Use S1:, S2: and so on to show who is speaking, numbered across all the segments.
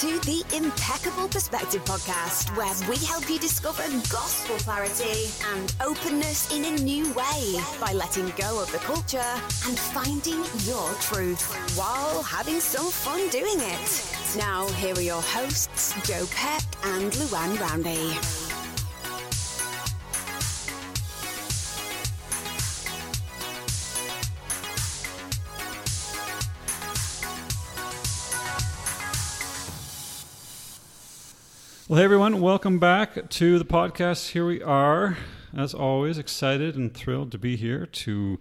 S1: to the Impeccable Perspective podcast, where we help you discover gospel clarity and openness in a new way by letting go of the culture and finding your truth while having some fun doing it. Now, here are your hosts, Joe Peck and Luann Roundy.
S2: Well, hey everyone, welcome back to the podcast. Here we are, as always, excited and thrilled to be here to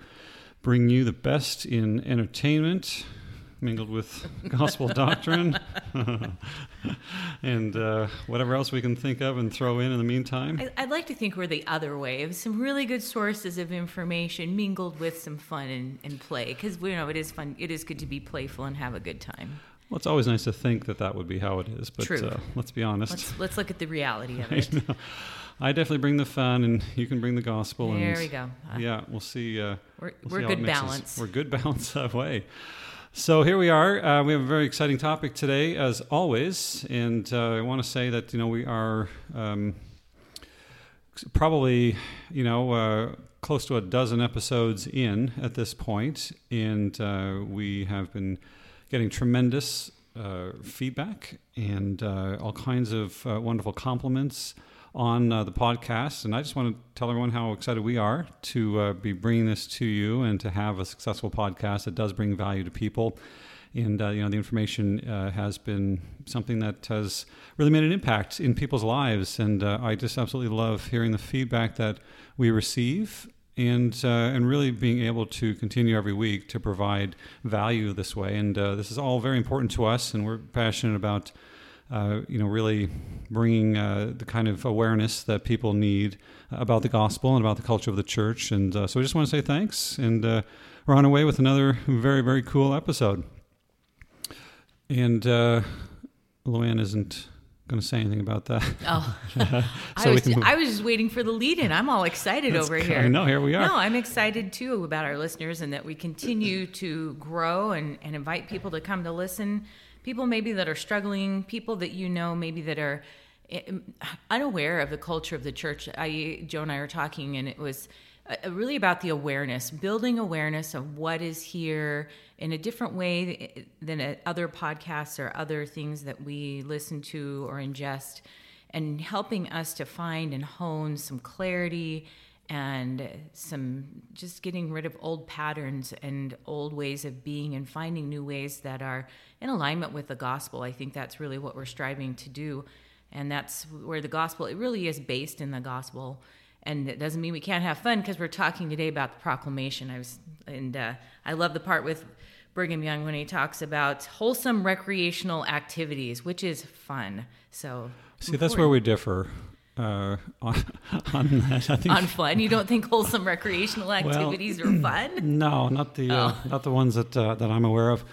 S2: bring you the best in entertainment, mingled with gospel doctrine, and uh, whatever else we can think of and throw in in the meantime.
S3: I'd like to think we're the other way of some really good sources of information mingled with some fun and, and play because you know it is fun. It is good to be playful and have a good time.
S2: Well, it's always nice to think that that would be how it is, but
S3: True.
S2: Uh, let's be honest.
S3: Let's let's look at the reality of it.
S2: I definitely bring the fun, and you can bring the gospel.
S3: There
S2: and
S3: we go. Uh,
S2: Yeah, we'll see. Uh,
S3: We're,
S2: we'll
S3: we're
S2: see
S3: good balance.
S2: We're good balance that way. So here we are. Uh, we have a very exciting topic today, as always, and uh, I want to say that you know we are um, probably you know uh, close to a dozen episodes in at this point, and uh, we have been getting tremendous uh, feedback and uh, all kinds of uh, wonderful compliments on uh, the podcast. And I just want to tell everyone how excited we are to uh, be bringing this to you and to have a successful podcast that does bring value to people. And uh, you know the information has been something that has really made an impact in people's lives, and I just absolutely love hearing the feedback that we receive, and uh, and really being able to continue every week to provide value this way. And uh, this is all very important to us, and we're passionate about uh, you know really bringing uh, the kind of awareness that people need about the gospel and about the culture of the church. And uh, so I just want to say thanks, and uh, we're on our way with another very very cool episode. And uh, Luann isn't going to say anything about that.
S3: Oh, I,
S2: So we
S3: was,
S2: can
S3: I was just waiting for the lead in. I'm all excited
S2: That's
S3: over here.
S2: I know, here we are.
S3: No, I'm excited too about our listeners and that we continue to grow and, and invite people to come to listen. People maybe that are struggling, people that you know maybe that are eh, unaware of the culture of the church. I, Joe and I were talking, and it was uh, really about the awareness, building awareness of what is here in a different way than other podcasts or other things that we listen to or ingest, and helping us to find and hone some clarity and some just getting rid of old patterns and old ways of being and finding new ways that are in alignment with the gospel. I think that's really what we're striving to do. And that's where the gospel, it really is based in the gospel. And it doesn't mean we can't have fun because we're talking today about the proclamation. I was, and uh, I love the part with Brigham Young when he talks about wholesome recreational activities, which is fun. So,
S2: See, that's where we differ uh, on, on that. I think
S3: on fun. You don't think wholesome recreational activities are fun?
S2: no, not the uh,
S3: Oh.
S2: not the ones that uh, that I'm aware of.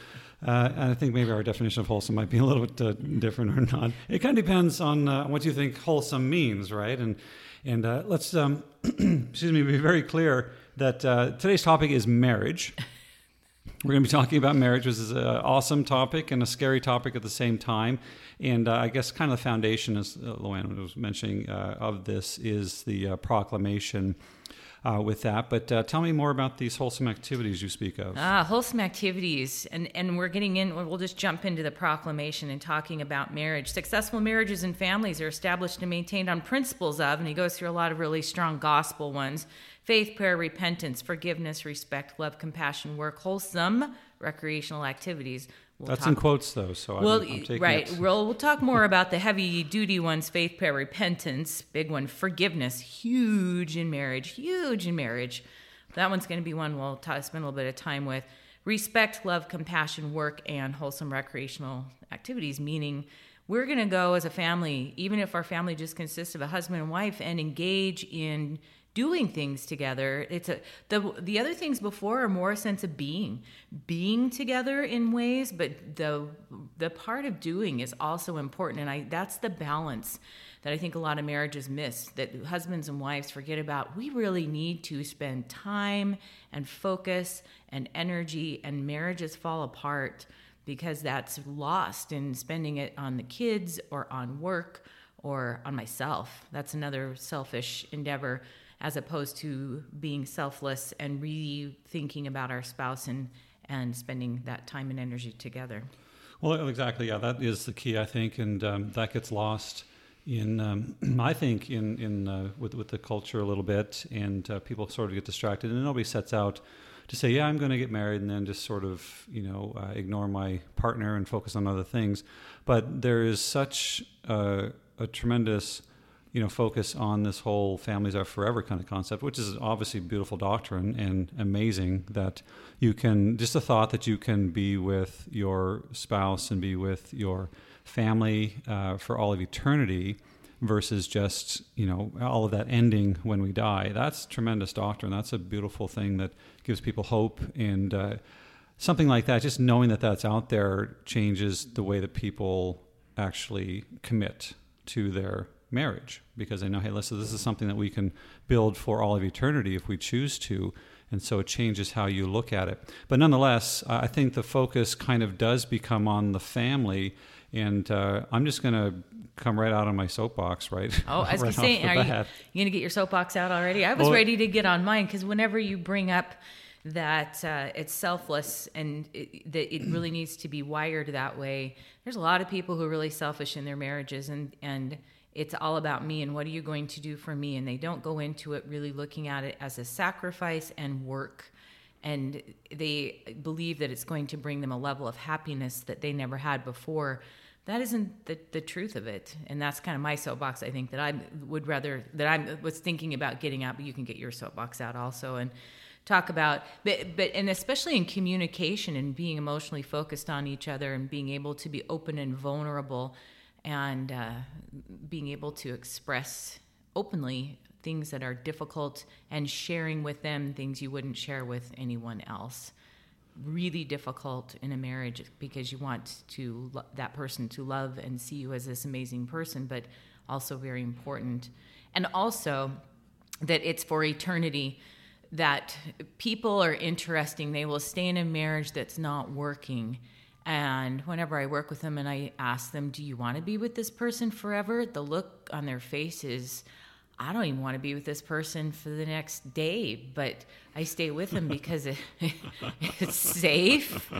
S2: Uh, I think maybe our definition of wholesome might be a little bit uh, different or not. It kind of depends on uh, what you think wholesome means, right? And and uh, let's um, excuse me, be very clear that uh, today's topic is marriage. We're going to be talking about marriage, which is an awesome topic and a scary topic at the same time. And uh, I guess kind of the foundation, as uh, Luann was mentioning, uh, of this is the uh, proclamation uh, with that. But uh, tell me more about these wholesome activities you speak of.
S3: Ah, wholesome activities, and and we're getting in. We'll just jump into the proclamation and talking about marriage. Successful marriages and families are established and maintained on principles of, and he goes through a lot of really strong gospel ones: faith, prayer, repentance, forgiveness, respect, love, compassion, work, wholesome recreational activities. We'll
S2: That's
S3: talk-
S2: in quotes, though, so I'm,
S3: well,
S2: I'm taking
S3: right.
S2: it.
S3: We'll, we'll talk more about the heavy duty ones faith, prayer, repentance, big one, forgiveness, huge in marriage, huge in marriage. That one's going to be one we'll spend a little bit of time with. Respect, love, compassion, work, and wholesome recreational activities, meaning we're going to go as a family, even if our family just consists of a husband and wife, and engage in doing things together. It's a the the other things before are more a sense of being being together in ways but the the part of doing is also important. And i that's the balance that i think a lot of marriages miss that husbands and wives forget about. We really need to spend time and focus and energy and marriages fall apart because that's lost in spending it on the kids or on work or on myself. That's another selfish endeavor as opposed to being selfless and really thinking about our spouse and, and spending that time and energy together.
S2: Well, exactly. Yeah, that is the key, I think, and um, that gets lost in, um, I think, in in uh, with with the culture a little bit, and uh, people sort of get distracted, and nobody sets out to say, yeah, I'm going to get married, and then just sort of, you know, uh, ignore my partner and focus on other things. But there is such a tremendous, you know, focus on this whole families are forever kind of concept, which is obviously beautiful doctrine and amazing that you can, just the thought that you can be with your spouse and be with your family uh, for all of eternity versus just you know all of that ending when we die. That's tremendous doctrine. That's a beautiful thing that gives people hope and uh, something like that. Just knowing that that's out there changes the way that people actually commit to their marriage because they know hey listen this is something that we can build for all of eternity if we choose to and so it changes how you look at it but nonetheless i think the focus kind of does become on the family and uh, I'm just going to come right out on my soapbox, right?
S3: Oh, I was right saying, are you, you going to get your soapbox out already? I was well, ready to get on mine because whenever you bring up that uh, it's selfless and it, that it really needs to be wired that way, there's a lot of people who are really selfish in their marriages and and it's all about me and what are you going to do for me? And they don't go into it really looking at it as a sacrifice and work. And they believe that it's going to bring them a level of happiness that they never had before. That isn't the, the truth of it. And that's kind of my soapbox i think that i would rather that i was thinking about getting out but you can get your soapbox out also and talk about but, but and especially in communication and being emotionally focused on each other and being able to be open and vulnerable and uh, being able to express openly things that are difficult and sharing with them things you wouldn't share with anyone else. Really difficult in a marriage because you want to lo- that person to love and see you as this amazing person but also very important. And also that it's for eternity that people are interesting. They will stay in a marriage that's not working and whenever i work with them and i ask them do you want to be with this person forever the look on their face is I don't even want to be with this person for the next day, but I stay with them because it, it's safe.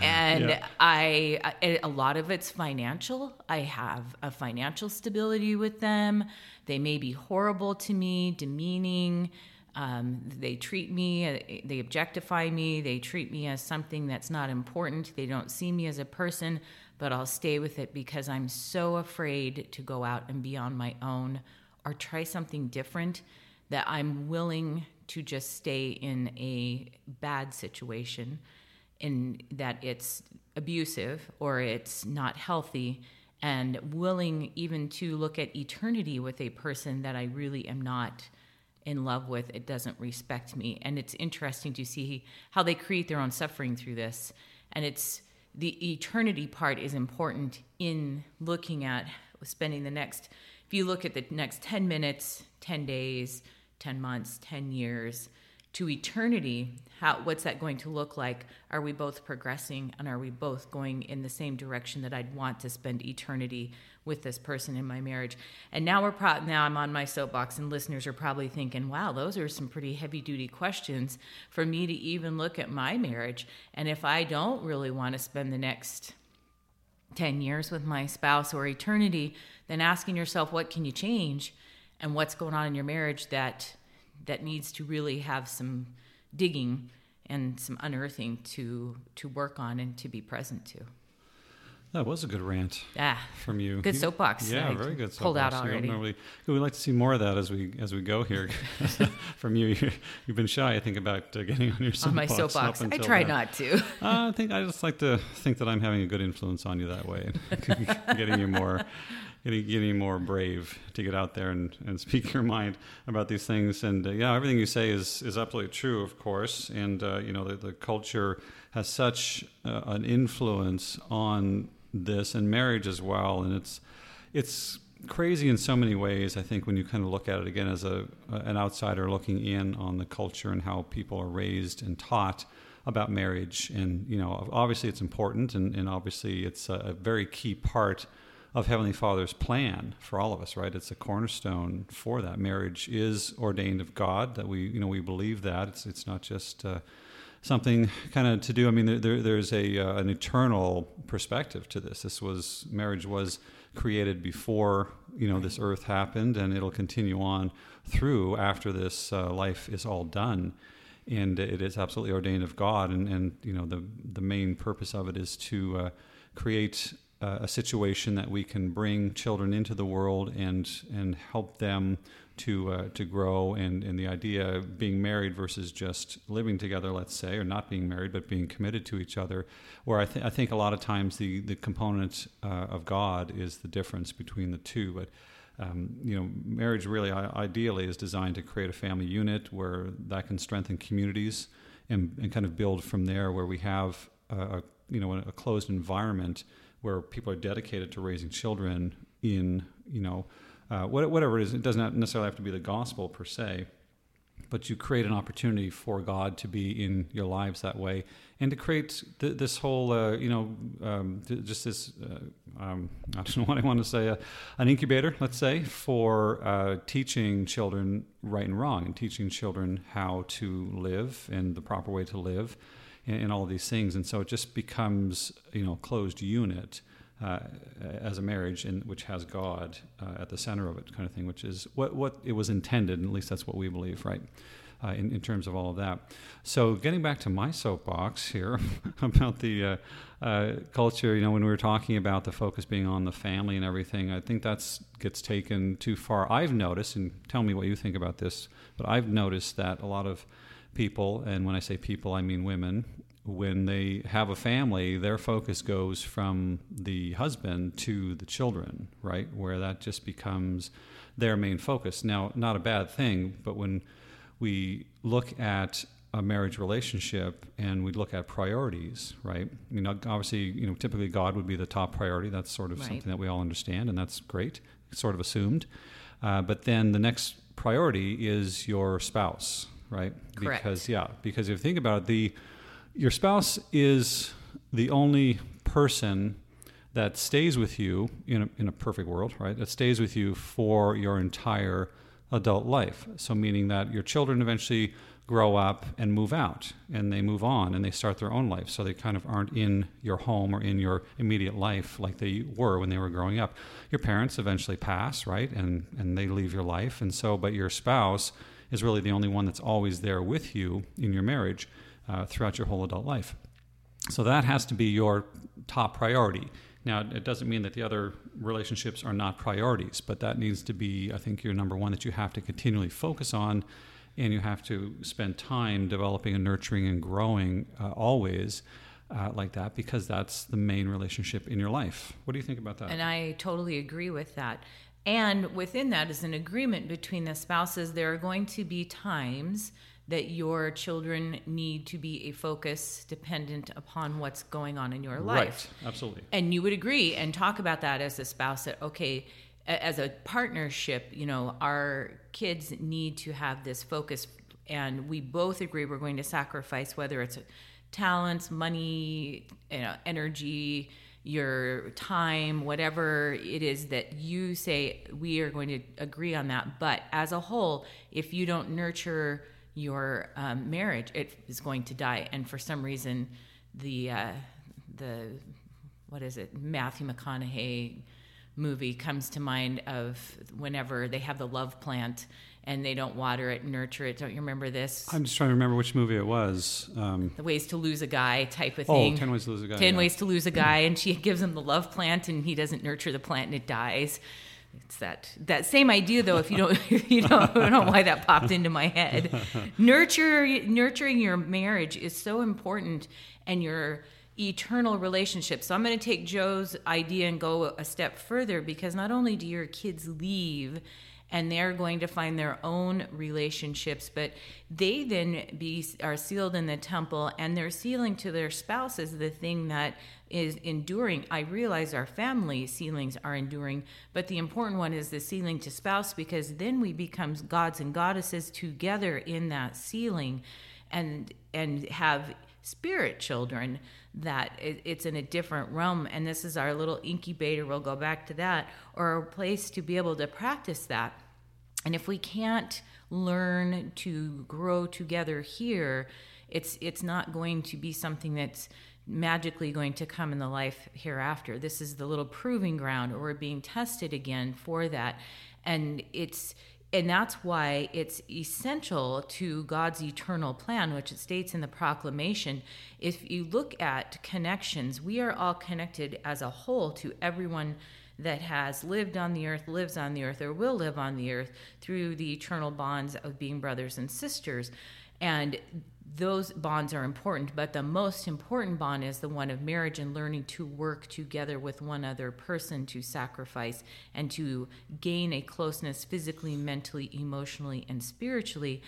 S3: And yeah. I, a lot of it's financial. I have a financial stability with them. They may be horrible to me, demeaning. Um, they treat me, they objectify me, they treat me as something that's not important. They don't see me as a person, but I'll stay with it because I'm so afraid to go out and be on my own or try something different that I'm willing to just stay in a bad situation in that it's abusive or it's not healthy and willing even to look at eternity with a person that I really am not in love with it doesn't respect me. And it's interesting to see how they create their own suffering through this. And it's the eternity part is important in looking at spending the next if you look at the next 10 minutes, 10 days, 10 months, 10 years to eternity, how what's that going to look like? Are we both progressing and are we both going in the same direction that I'd want to spend eternity with this person in my marriage? And now we're pro- now I'm on my soapbox and listeners are probably thinking, "Wow, those are some pretty heavy-duty questions for me to even look at my marriage." And if I don't really want to spend the next 10 years with my spouse or eternity, then asking yourself what can you change and what's going on in your marriage that that needs to really have some digging and some unearthing to to work on and to be present to.
S2: That was a good rant ah, from you.
S3: Good soapbox.
S2: Yeah, I very good.
S3: Soapbox. Pulled out already.
S2: Normally, we'd like to see more of that as we as we go here. from you, you've been shy. I think about uh, getting on your soapbox. On
S3: my soapbox. I try not to.
S2: uh, I think I just like to think that I'm having a good influence on you that way, getting you more. Getting, getting more brave to get out there and, and speak your mind about these things. And uh, yeah, everything you say is, is absolutely true, of course. And, uh, you know, the, the culture has such uh, an influence on this and marriage as well. And it's it's crazy in so many ways. I think when you kind of look at it again as a an outsider looking in on the culture and how people are raised and taught about marriage. And, you know, obviously it's important and, and obviously it's a, a very key part of Heavenly Father's plan for all of us, right? It's a cornerstone for that. Marriage is ordained of God. That we, you know, we believe that it's it's not just uh, something kind of to do. I mean, there, there's a uh, an eternal perspective to this. This was marriage was created before you know this earth happened, and it'll continue on through after this uh, life is all done. And it is absolutely ordained of God, and, and you know the the main purpose of it is to uh, a situation that we can bring children into the world and and help them to uh, to grow. And and the idea of being married versus just living together let's say or not being married but being committed to each other where I, th- I think a lot of times the the component uh, of God is the difference between the two. But um, you know marriage really ideally is designed to create a family unit where that can strengthen communities and, and kind of build from there where we have a, you know a closed environment where people are dedicated to raising children in you know uh, whatever it is. It doesn't necessarily have to be the gospel per se, but you create an opportunity for God to be in your lives that way, and to create th- this whole, uh, you know, um, th- just this, uh, um, I don't know what I want to say, uh, an incubator, let's say, for uh, teaching children right and wrong, and teaching children how to live and the proper way to live, and, and all these things. And so it just becomes, you know, closed unit uh, as a marriage, in, which has God uh, at the center of it, kind of thing, which is what, what it was intended, and at least that's what we believe, right? Uh, in, in, terms of all of that. So, getting back to my soapbox here about the uh, uh, culture, you know, when we were talking about the focus being on the family and everything, I think that gets taken too far. I've noticed, and tell me what you think about this, but I've noticed that a lot of people, and when I say people, I mean women, when they have a family, their focus goes from the husband to the children, right? Where that just becomes their main focus. Now, not a bad thing, but when we look at a marriage relationship and we look at priorities, right? I mean, obviously, you know, typically God would be the top priority. That's sort of right. something that we all understand, and that's great. It's sort of assumed. Uh, but then the next priority is your spouse, right?
S3: Correct.
S2: Because yeah, because if you think about it, the your spouse is the only person that stays with you in a, in a perfect world, right? That stays with you for your entire adult life. So, meaning that your children eventually grow up and move out and they move on and they start their own life. So, they kind of aren't in your home or in your immediate life like they were when they were growing up. Your parents eventually pass, right? And, and they leave your life. And so, but your spouse is really the only one that's always there with you in your marriage uh, throughout your whole adult life. So that has to be your top priority. Now, it doesn't mean that the other relationships are not priorities, but that needs to be, I think, your number one that you have to continually focus on, and you have to spend time developing and nurturing and growing uh, always. Uh, like that because that's the main relationship in your life. What do you think about that?
S3: And I totally agree with that. And within that is an agreement between the spouses. There are going to be times that your children need to be a focus dependent upon what's going on in your life.
S2: Right, absolutely.
S3: And you would agree and talk about that as a spouse that, okay, as a partnership, you know, our kids need to have this focus. And we both agree we're going to sacrifice whether it's talents, money, you know, energy, your time, whatever it is that you say, we are going to agree on that. But as a whole, if you don't nurture your um, marriage, it is going to die. And for some reason, the uh, the what is it, Matthew McConaughey movie comes to mind of whenever they have the love plant and they don't water it, nurture it. Don't you remember this?
S2: I'm just trying to remember which movie it was.
S3: Um, the ways to lose a guy type of
S2: oh,
S3: thing.
S2: Oh, 10 ways to lose a guy.
S3: 10
S2: yeah.
S3: ways to lose a guy. and she gives him the love plant and he doesn't nurture the plant and it dies it's that that same idea though if you don't you know i don't know why that popped into my head nurture nurturing your marriage is so important and your eternal relationship so i'm going to take joe's idea and go a step further because not only do your kids leave and they're going to find their own relationships but they then be are sealed in the temple and their sealing to their spouse is the thing that is enduring. I realize our family sealings are enduring but the important one is the sealing to spouse because then we become gods and goddesses together in that sealing and and have spirit children that it, it's in a different realm. And this is our little incubator. We'll go back to that or a place to be able to practice that. And if we can't learn to grow together here it's it's not going to be something that's magically going to come in the life hereafter. This is the little proving ground. Or we're being tested again for that. And it's and that's why it's essential to God's eternal plan, which it states in the proclamation. If you look at connections, we are all connected as a whole to everyone that has lived on the earth, lives on the earth, or will live on the earth through the eternal bonds of being brothers and sisters. And those bonds are important, but the most important bond is the one of marriage and learning to work together with one other person to sacrifice and to gain a closeness physically, mentally, emotionally, and spiritually.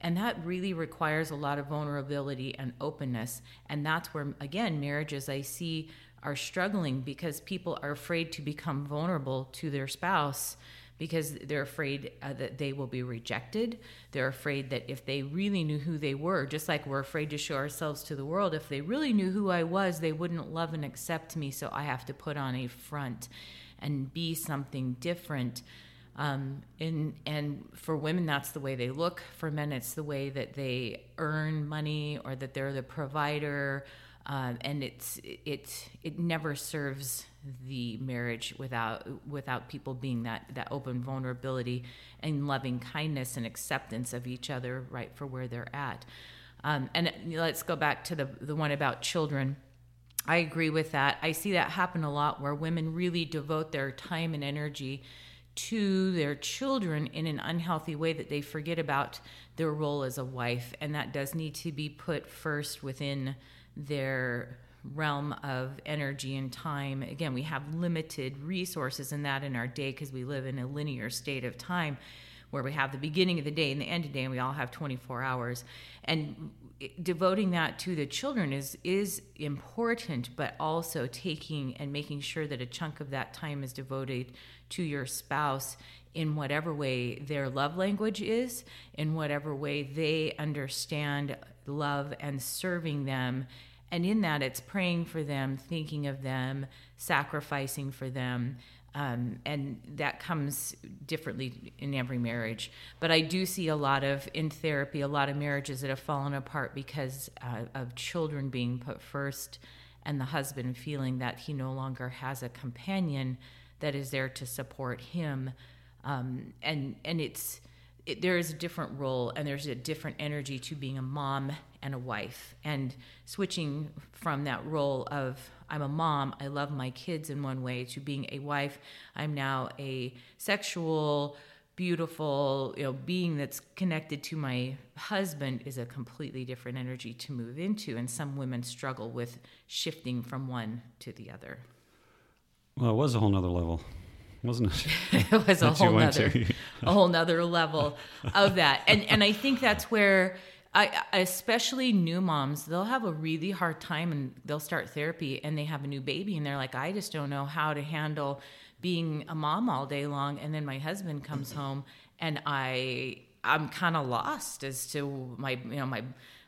S3: And that really requires a lot of vulnerability and openness. And that's where, again, marriages I see are struggling because people are afraid to become vulnerable to their spouse because they're afraid uh, that they will be rejected. They're afraid that if they really knew who they were, just like we're afraid to show ourselves to the world, if they really knew who I was, they wouldn't love and accept me. So I have to put on a front and be something different. Um, and and for women, that's the way they look. For men, it's the way that they earn money or that they're the provider. Uh, and it's it it never serves the marriage without without people being that that open vulnerability and loving kindness and acceptance of each other right for where they're at. Um, and let's go back to the the one about children. I agree with that. I see that happen a lot where women really devote their time and energy to their children in an unhealthy way that they forget about their role as a wife. And that does need to be put first within their realm of energy and time. Again, we have limited resources in that in our day because we live in a linear state of time where we have the beginning of the day and the end of the day and we all have 24 hours and devoting that to the children is is important but also taking and making sure that a chunk of that time is devoted to your spouse in whatever way their love language is in whatever way they understand love and serving them and in that, it's praying for them, thinking of them, sacrificing for them. Um, and that comes differently in every marriage. But I do see a lot of, in therapy, a lot of marriages that have fallen apart because uh, of children being put first and the husband feeling that he no longer has a companion that is there to support him. Um, and, and it's, it, there is a different role and there's a different energy to being a mom and a wife. And switching from that role of i'm a mom i love my kids in one way to being a wife i'm now a sexual beautiful you know being that's connected to my husband is a completely different energy to move into. And some women struggle with shifting from one to the other.
S2: Well it was a whole nother level wasn't
S3: it? it was a whole nother, a whole nother level of that. And and I think that's where I, especially new moms, they'll have a really hard time and they'll start therapy and they have a new baby and they're like, I just don't know how to handle being a mom all day long. And then my husband comes home and I I'm kind of lost as to my you know my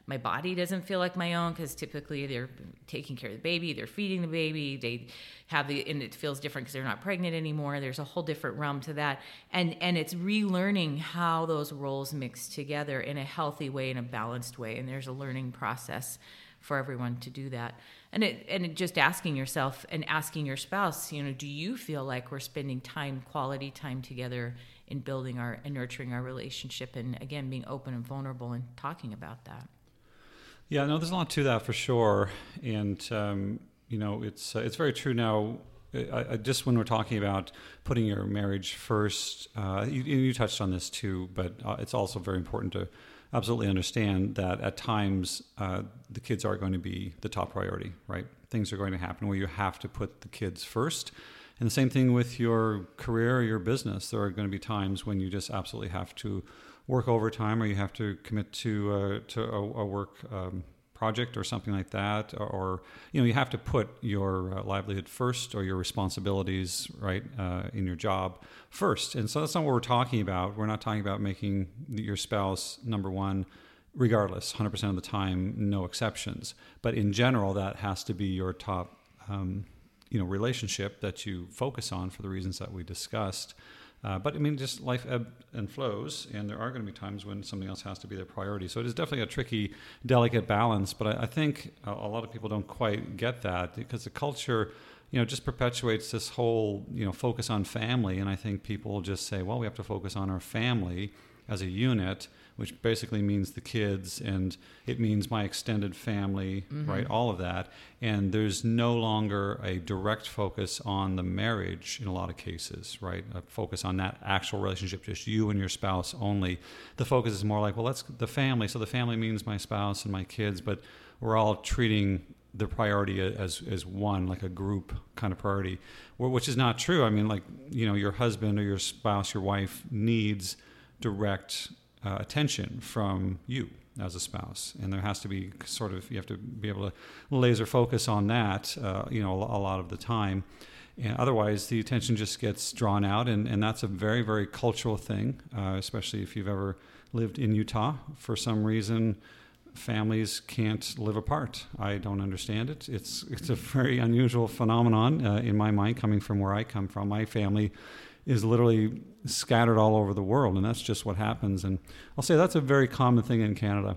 S3: my body doesn't feel like my own because typically they're taking care of the baby, they're feeding the baby, they have the and it feels different because they're not pregnant anymore. There's a whole different realm to that, and and it's relearning how those roles mix together in a healthy way, in a balanced way, and there's a learning process for everyone to do that. And it and it just asking yourself and asking your spouse, you know, do you feel like we're spending time, quality time together in building our and nurturing our relationship, and again being open and vulnerable and talking about that.
S2: Yeah, no, there's a lot to that for sure, and um, you know, it's uh, it's very true now. I, I, just when we're talking about putting your marriage first, uh, you, you, touched on this too, but uh, it's also very important to absolutely understand that at times uh, the kids are going to be the top priority, right? Things are going to happen where you have to put the kids first. And the same thing with your career or your business. There are going to be times when you just absolutely have to work overtime or you have to commit to uh, to a, a work um, project or something like that or, or, you know you have to put your uh, livelihood first or your responsibilities right uh, in your job first and so that's not what we're talking about we're not talking about making your spouse number one regardless, 100% of the time, no exceptions. But in general, that has to be your top, um, you know, relationship that you focus on for the reasons that we discussed. Uh, but I mean, just life ebb and flows, and there are going to be times when something else has to be their priority. So it is definitely a tricky, delicate balance. But I, I think a, a, lot of people don't quite get that because the culture, you know, just perpetuates this whole, you know, focus on family. And I think people just say, well, we have to focus on our family as a unit which basically means the kids and it means my extended family, mm-hmm. right? All of that. And there's no longer a direct focus on the marriage in a lot of cases, right? A focus on that actual relationship, just you and your spouse only. The focus is more like, well, that's the family. So the family means my spouse and my kids, but we're all treating the priority as as one, like a group kind of priority, which is not true. I mean, like you know, your husband or your spouse, your wife needs direct uh, attention from you as a spouse, and there has to be sort of you have to be able to laser focus on that, uh, you know, a, lot of the time. And otherwise, the attention just gets drawn out, and, and that's a very, very cultural thing, uh, especially if you've ever lived in Utah. For some reason, families can't live apart. I don't understand it. It's it's a very unusual phenomenon uh, in my mind, coming from where I come from. My family is literally scattered all over the world, and that's just what happens. And I'll say that's a very common thing in Canada.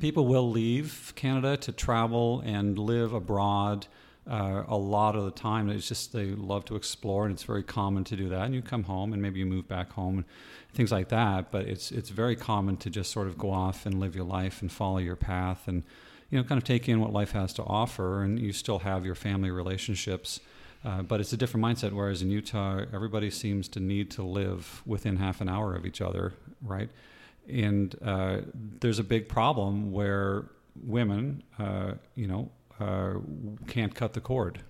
S2: People will leave Canada to travel and live abroad uh, a lot of the time. It's just they love to explore, and it's very common to do that. And you come home, and maybe you move back home, and things like that. But it's it's very common to just sort of go off and live your life and follow your path, and you know, kind of take in what life has to offer, and you still have your family relationships. Uh, but it's a different mindset. Whereas in Utah, everybody seems to need to live within half an hour of each other, right? And uh, there's a big problem where women, uh, you know, uh, can't cut the cord,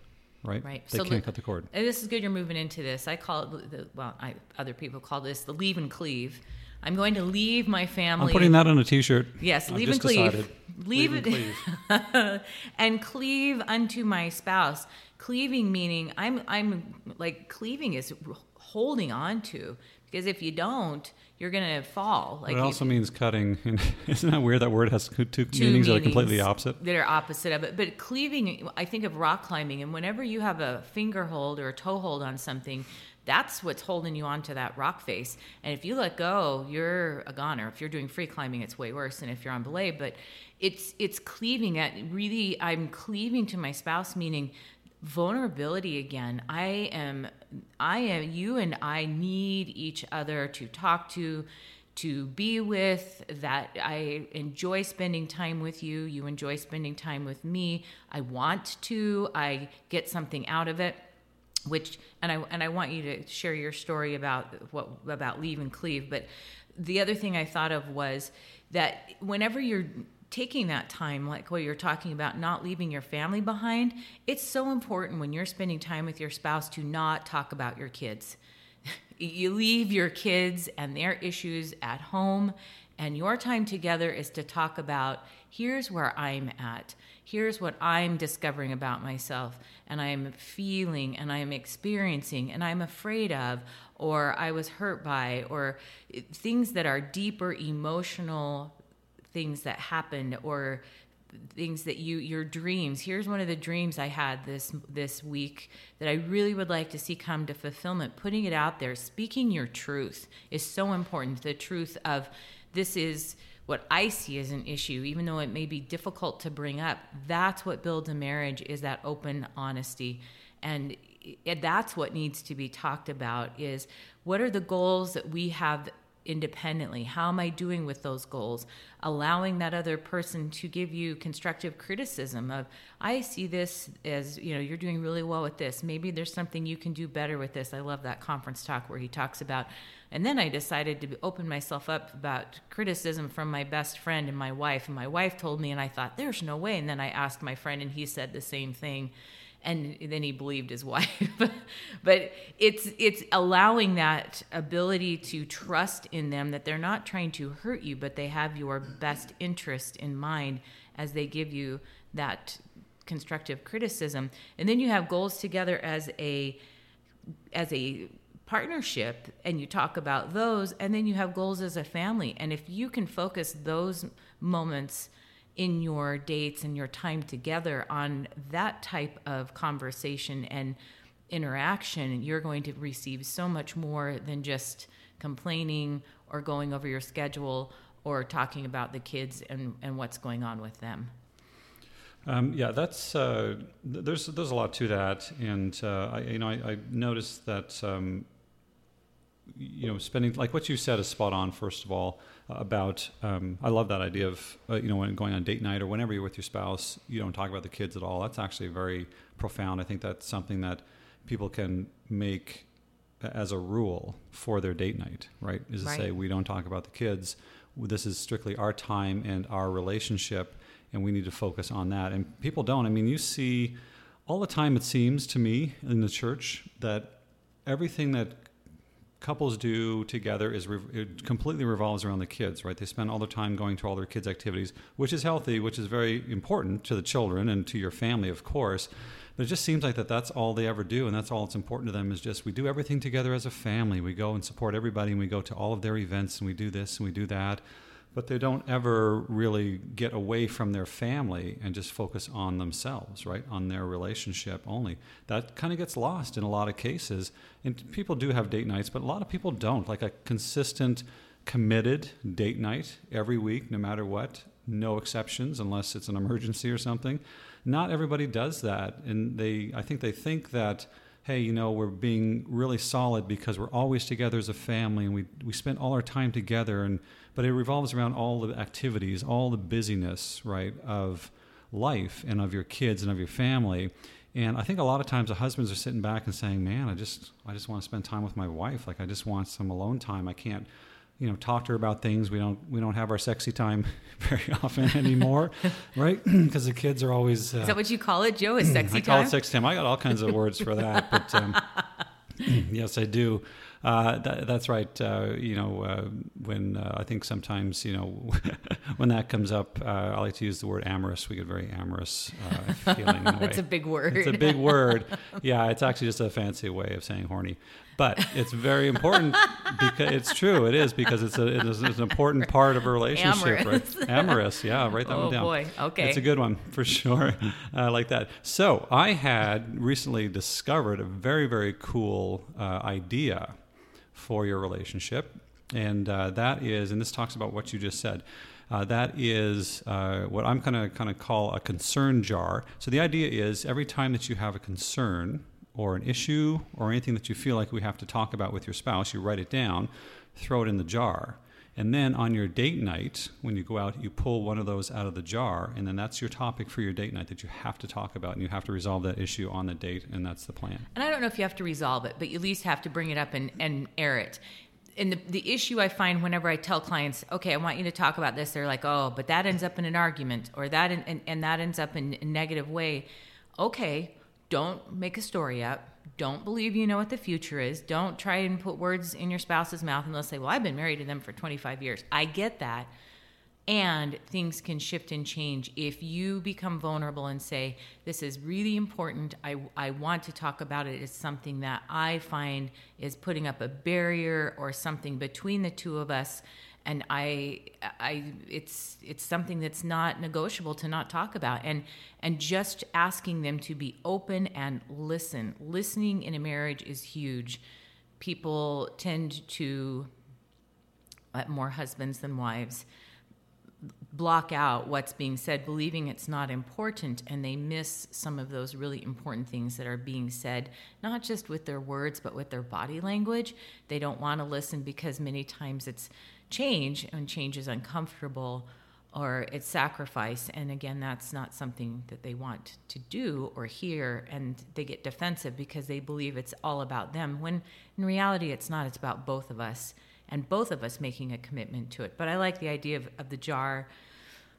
S2: right?
S3: Right.
S2: They so can't cut the cord.
S3: And this is good. You're moving into this. I call it the, well, I, other people call this the leave and cleave. I'm going to leave my family.
S2: I'm putting that on a T-shirt.
S3: Yes, leave and cleave. Leave, leave and cleave. and cleave unto my spouse cleaving meaning i'm i'm like cleaving is holding on to because if you don't you're gonna fall
S2: like it also you, means cutting isn't that weird that word has two meanings, meanings, that are completely opposite
S3: that are opposite of it but cleaving i think of rock climbing and whenever you have a finger hold or a toe hold on something that's what's holding you onto that rock face. And if you let go, you're a goner. If you're doing free climbing, it's way worse than if you're on belay. But it's it's cleaving at really. I'm cleaving to my spouse, meaning vulnerability again. I am i am you and i need each other to talk to to be with that i enjoy spending time with you. You enjoy spending time with me. I want to i get something out of it which and i and i want you to share your story about what about leave and cleave but the other thing i thought of was that whenever you're taking that time, like what you're talking about, not leaving your family behind, it's so important when you're spending time with your spouse to not talk about your kids. you leave your kids and their issues at home, and your time together is to talk about here's where I'm at. Here's what I'm discovering about myself, and I'm feeling, and I'm experiencing, and I'm afraid of, or I was hurt by, or eh, things that are deeper emotional things that happened or things that you your dreams. Here's one of the dreams i had this this week that i really would like to see come to fulfillment. Putting it out there speaking your truth is so important. The truth of this is what i see as an issue even though it may be difficult to bring up. That's what builds a marriage is that open honesty. And that's what needs to be talked about is what are the goals that we have independently? How am I doing with those goals? Allowing that other person to give you constructive criticism of, I see this as, you know, you're doing really well with this. Maybe there's something you can do better with this. I love that conference talk where he talks about, and then I decided to open myself up about criticism from my best friend and my wife. And my wife told me, and I thought, there's no way. And then I asked my friend, and he said the same thing and then he believed his wife. But it's it's allowing that ability to trust in them that they're not trying to hurt you but they have your best interest in mind as they give you that constructive criticism. And then you have goals together as a as a partnership and you talk about those and then you have goals as a family. And if you can focus those moments in your dates and your time together on that type of conversation and interaction you're going to receive so much more than just complaining or going over your schedule or talking about the kids and, and what's going on with them.
S2: Um, yeah, that's uh, there's there's a lot to that, and uh, I, you know I, I noticed that um, you know spending like what you said is spot on. First of all, uh, about um, I love that idea of uh, you know when going on date night or whenever you're with your spouse, you don't talk about the kids at all. That's actually very profound. I think that's something that people can make as a rule for their date night, right? Is to right. say we don't talk about the kids. This is strictly our time and our relationship and we need to focus on that. And people don't. I mean, you see all the time, it seems to me in the church that everything that couples do together is re- it completely revolves around the kids, right? They spend all their time going to all their kids' activities, which is healthy, which is very important to the children and to your family, of course. But it just seems like that that's all they ever do, and that's all that's important to them is just we do everything together as a family. We go and support everybody, and we go to all of their events, and we do this and we do that but they don't ever really get away from their family and just focus on themselves, right? On their relationship only. That kind of gets lost in a lot of cases. And people do have date nights, but a lot of people don't. Like a consistent, committed date night every week, no matter what, no exceptions unless it's an emergency or something. Not everybody does that. And they, I think they think that hey, you know, we're being really solid because we're always together as a family and we, we spend all our time together and but it revolves around all the activities, all the busyness, right, of life and of your kids and of your family. And I think a lot of times the husbands are sitting back and saying, "Man, I just I just want to spend time with my wife. Like I just want some alone time. I can't, you know, talk to her about things. We don't we don't have our sexy time very often anymore, right? Because the kids are always.
S3: Uh, Is that what you call it, Joe? Is sexy
S2: I
S3: time? I
S2: call it sexy time. I got all kinds of words for that, but um, yes, I do. Uh, that, that's right. Uh, you know, uh, when uh, I think sometimes, you know, when that comes up, uh, I like to use the word amorous. We get very amorous uh, feeling.
S3: That's a big word.
S2: It's a big word. Yeah, it's actually just a fancy way of saying horny. But it's very important because it's true. It is because it's a it is an important part of a relationship,
S3: amorous.
S2: right? Amorous. Yeah, write that
S3: oh,
S2: one down.
S3: Oh, boy. Okay.
S2: It's a good one for sure. I like that. So I had recently discovered a very very cool idea for your relationship. And uh, that is, and this talks about what you just said. Uh, that is uh, what I'm going to kind of call a concern jar. So the idea is every time that you have a concern or an issue or anything that you feel like we have to talk about with your spouse, you write it down, throw it in the jar. And then on your date night, when you go out, you pull one of those out of the jar, and then that's your topic for your date night that you have to talk about, and you have to resolve that issue on the date, and that's the plan.
S3: And I don't know if you have to resolve it, but you at least have to bring it up and, and air it. And the, the issue I find whenever I tell clients, okay, I want you to talk about this, they're like, oh, but that ends up in an argument, or that in, and, and that ends up in a negative way. Okay, don't make a story up don't believe you know what the future is. Don't try and put words in your spouse's mouth and they'll say, Well, I've been married to them for 25 years. I get that. And things can shift and change if you become vulnerable and say, This is really important. I, I want to talk about it. It's something that I find is putting up a barrier or something between the two of us and I, I, it's it's something that's not negotiable to not talk about, and and just asking them to be open and listen. Listening in a marriage is huge. People tend to, more husbands than wives, block out what's being said, believing it's not important, and they miss some of those really important things that are being said, not just with their words, but with their body language. They don't want to listen because many times it's change and change is uncomfortable or it's sacrifice and again that's not something that they want to do or hear and they get defensive because they believe it's all about them when in reality it's not it's about both of us and both of us making a commitment to it. But i like the idea of, of the jar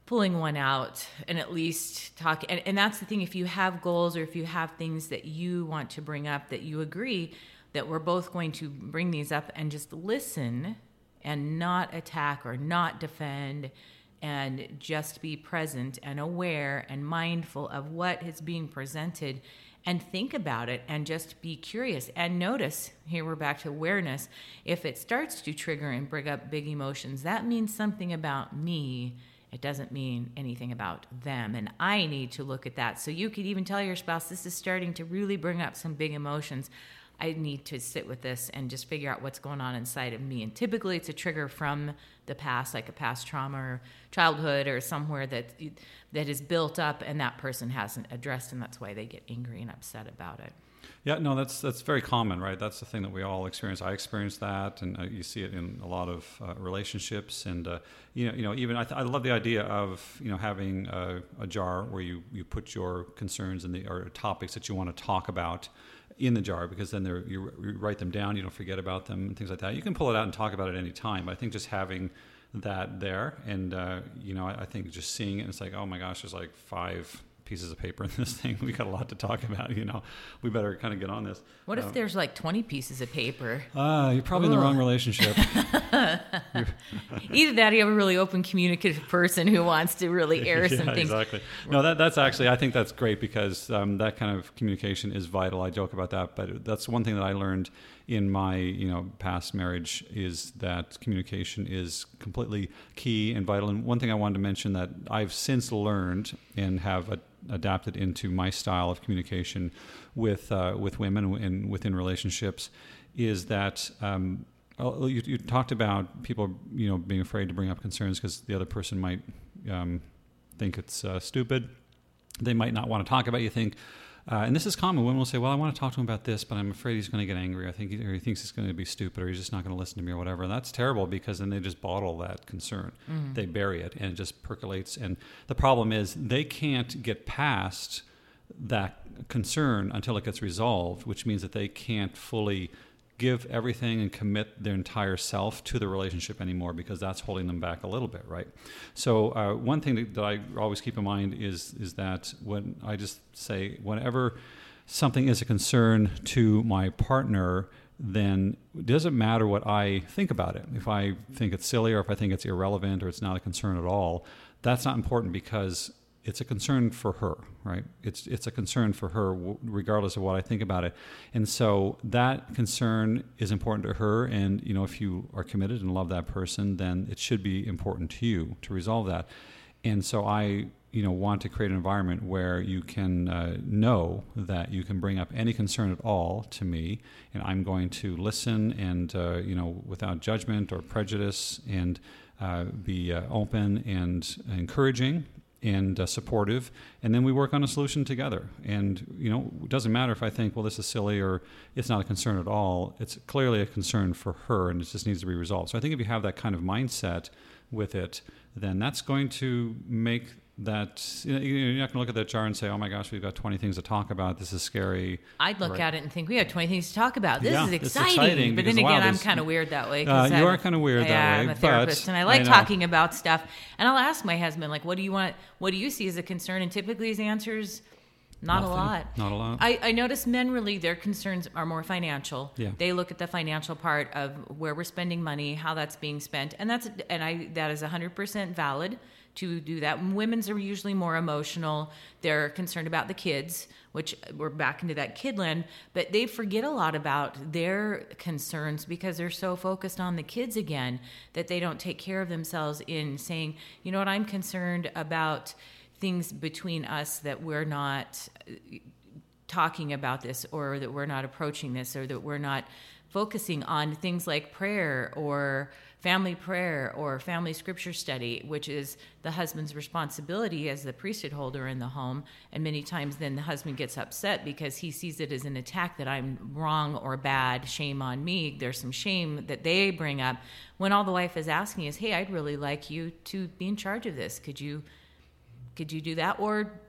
S3: pulling one out and at least talk and, and that's the thing if you have goals or if you have things that you want to bring up that you agree that we're both going to bring these up and just listen and not attack or not defend and just be present and aware and mindful of what is being presented and think about it and just be curious. And notice here we're back to awareness if it starts to trigger and bring up big emotions that means something about me. It doesn't mean anything about them. And i need to look at that. So you could even tell your spouse this is starting to really bring up some big emotions I need to sit with this and just figure out what's going on inside of me. And typically, it's a trigger from the past, like a past trauma or childhood or somewhere that that is built up, and that person hasn't addressed, and that's why they get angry and upset about it.
S2: Yeah, no, that's that's very common, right? That's the thing that we all experience. I experienced that, and uh, you see it in a lot of uh, relationships. And uh, you know, you know, even I, th- I love the idea of you know having a, a, jar where you you put your concerns and the or topics that you want to talk about in the jar because then you, you write them down, you don't forget about them and things like that. You can pull it out and talk about it any time. But I think just having that there and uh, you know I, I, think just seeing it, it's like oh my gosh, there's like five pieces of paper in this thing. We got a lot to talk about. You know, we better kind of get on this.
S3: What if uh, there's like 20 pieces of paper?
S2: Ah, uh, you're probably Ugh. in the wrong relationship.
S3: Either that, or you have a really open, communicative person who wants to really air
S2: yeah,
S3: some things.
S2: Exactly. No, that, that's actually I think that's great because um, that kind of communication is vital. I joke about that, but that's one thing that I learned in my you know past marriage is that communication is completely key and vital. And one thing I wanted to mention that I've since learned and have a, adapted into my style of communication with uh, with women and within relationships is that. Um, you, you, talked about people, you know, being afraid to bring up concerns because the other person might um, think it's uh, stupid. They might not want to talk about. You think, uh, and this is common. Women will say, "Well, I want to talk to him about this, but I'm afraid he's going to get angry. I think, he, or he thinks he's going to be stupid, or he's just not going to listen to me, or whatever." And that's terrible because then they just bottle that concern. Mm-hmm. They bury it, and it just percolates. And the problem is they can't get past that concern until it gets resolved, which means that they can't fully give everything and commit their entire self to the relationship anymore because that's holding them back a little bit, right? So uh, one thing that, that, I always keep in mind is is that when I just say whenever something is a concern to my partner, then it doesn't matter what I think about it. If I think it's silly or if I think it's irrelevant or it's not a concern at all, that's not important because it's a concern for her, right? It's it's a concern for her, regardless of what I think about it. And so that concern is important to her. And you know, if you are committed and love that person, then it should be important to you to resolve that. And so I, you know, want to create an environment where you can uh, know that you can bring up any concern at all to me, and I'm going to listen and uh, you know, without judgment or prejudice, and uh, be uh, open and encouraging and uh, supportive, and then we work on a solution together. And you know, it doesn't matter if I think, well, this is silly or it's not a concern at all. It's clearly a concern for her, and it just needs to be resolved. So I think if you have that kind of mindset with it, then that's going to make that you know, you're not going to look at that jar and say, "Oh my gosh, we've got 20 things to talk about. This is scary."
S3: I'd look right. at it and think, "We have 20 things to talk about. This yeah, is exciting." exciting but then again, wow, I'm kind of weird that way.
S2: Uh, you are kind of weird
S3: yeah,
S2: that way.
S3: I'm a therapist, and I like I talking about stuff. And I'll ask my husband, like, "What do you want? What do you see as a concern?" And typically, his answers. Not
S2: Nothing.
S3: a lot.
S2: Not a lot.
S3: I, I notice men really their concerns are more financial.
S2: Yeah.
S3: They look at the financial part of where we're spending money, how that's being spent, and that's and I that is hundred percent valid to do that. Women's are usually more emotional. They're concerned about the kids, which we're back into that kidland, but they forget a lot about their concerns because they're so focused on the kids again that they don't take care of themselves in saying, you know what, I'm concerned about things between us that we're not uh, talking about this or that we're not approaching this or that we're not focusing on things like prayer or family prayer or family scripture study, which is the husband's responsibility as the priesthood holder in the home. And many times then the husband gets upset because he sees it as an attack that I'm wrong or bad, shame on me. There's some shame that they bring up when all the wife is asking is, Hey, I'd really like you to be in charge of this. Could you could you do that? Or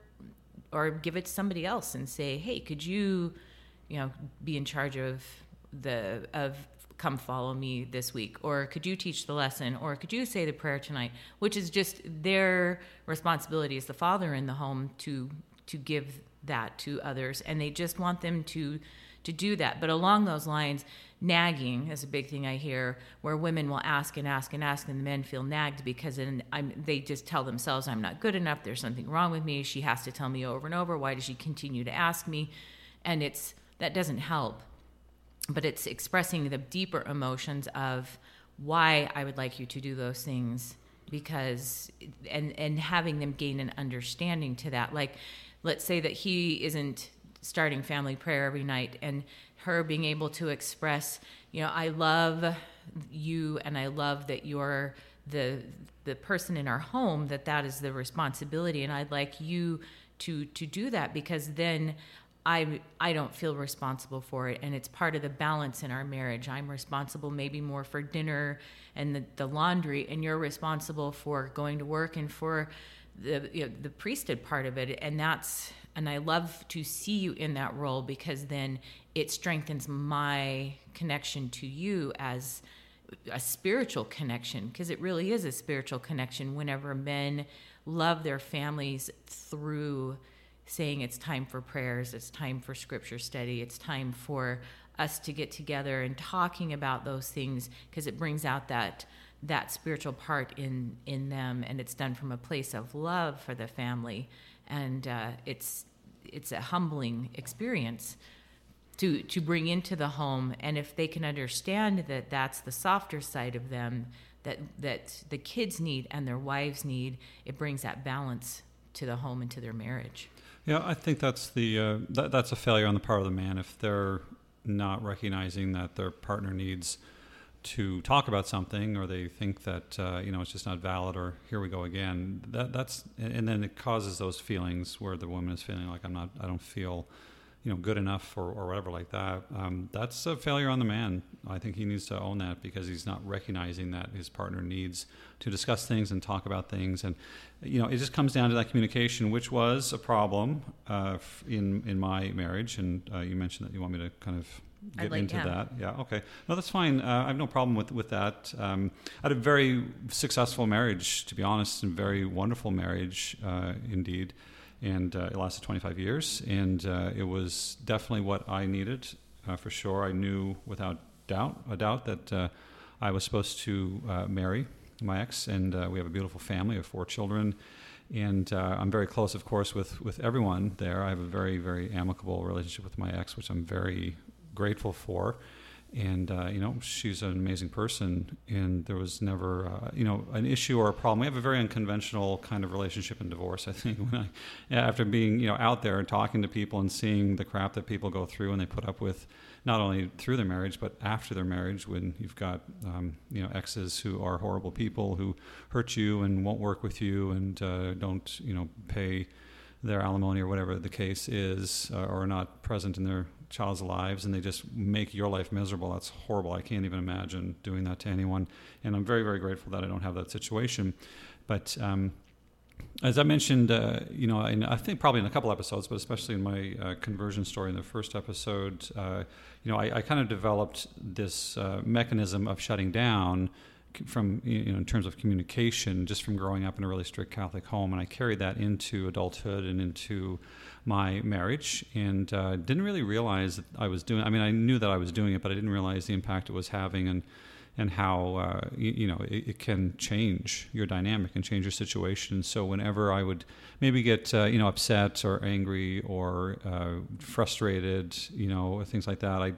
S3: or give it to somebody else and say, Hey, could you, you know, be in charge of the of come follow me this week or could you teach the lesson or could you say the prayer tonight? Which is just their responsibility as the father in the home to to give that to others and they just want them to to do that. But along those lines nagging is a big thing i hear where women will ask and ask and ask and the men feel nagged because then I'm, they just tell themselves i'm not good enough. There's something wrong with me. She has to tell me over and over. Why does she continue to ask me? And it's that doesn't help but it's expressing the deeper emotions of why I would like you to do those things because and and having them gain an understanding to that. Like let's say that he isn't starting family prayer every night and her being able to express you know I love you and I love that you're the the person in our home that that is the responsibility. And I'd like you to to do that because then I I don't feel responsible for it, and it's part of the balance in our marriage. I'm responsible maybe more for dinner and the, the laundry, and you're responsible for going to work and for the you know, the priesthood part of it, and that's and I love to see you in that role because then it strengthens my connection to you as a spiritual connection because it really is a spiritual connection whenever men love their families through saying it's time for prayers, it's time for scripture study, it's time for us to get together and talking about those things because it brings out that that spiritual part in in them and it's done from a place of love for the family. And uh, it's it's a humbling experience to to bring into the home. And if they can understand that that's the softer side of them that that the kids need and their wives need it brings that balance to the home and to their marriage
S2: yeah, I think that's the uh, that, that's a failure on the part of the man if they're not recognizing that their partner needs to talk about something, or they think that uh, you know it's just not valid, or here we go again. That that's and then it causes those feelings where the woman is feeling like I'm not, I don't feel you know good enough or, or whatever like that um, that's a failure on the man. I think he needs to own that because he's not recognizing that his partner needs to discuss things and talk about things. And you know it just comes down to that communication which was a problem uh, in in my marriage. And uh, you mentioned that you want me to kind of get
S3: like,
S2: into
S3: yeah.
S2: that. Yeah okay. No that's fine. Uh, i have no problem with with that. Um, i had a very successful marriage to be honest and very wonderful marriage uh, indeed and uh, it lasted 25 years. And uh, it was definitely what I needed uh, for sure. I knew without doubt, a doubt, that uh, I was supposed to uh, marry my ex, and uh, we have a beautiful family of four children. And I'm very close, of course, with, with everyone there. I have a very, very amicable relationship with my ex, which I'm very grateful for and uh, you know she's an amazing person and there was never uh, you know an issue or a problem. We have a very unconventional kind of relationship in divorce i think. When i after being you know out there and talking to people and seeing the crap that people go through and they put up with not only through their marriage but after their marriage when you've got um, you know exes who are horrible people who hurt you and won't work with you and uh, don't you know pay their alimony or whatever the case is uh, or are not present in their child's lives and they just make your life miserable. That's horrible. I can't even imagine doing that to anyone. And I'm very, very grateful that I don't have that situation. But um, as I mentioned, uh, you know, in, I think probably in a couple episodes, but especially in my uh, conversion story in the first episode, uh, you know, I, I, kind of developed this uh, mechanism of shutting down from you know in terms of communication just from growing up in a really strict Catholic home, and I carried that into adulthood and into my marriage, and uh, didn't really realize that I was doing. I mean, I knew that I was doing it, but I didn't realize the impact it was having, and and how uh, you, you, know it, it, can change your dynamic and change your situation. So whenever I would maybe get uh, you know upset or angry or uh, frustrated, you know things like that, I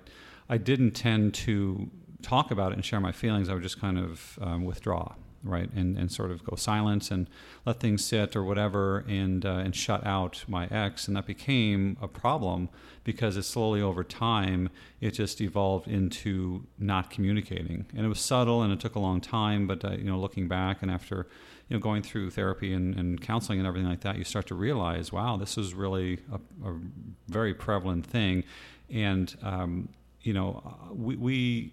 S2: I didn't tend to talk about it and share my feelings, I would just kind of um, withdraw, right, and and sort of go silent and let things sit or whatever, and uh, and shut out my ex, and that became a problem because it slowly over time it just evolved into not communicating, and it was subtle and it took a long time, but uh, you know looking back and after you know going through therapy and, and counseling and everything like that, you start to realize, wow, this is really a, a very prevalent thing, and um, you know we, we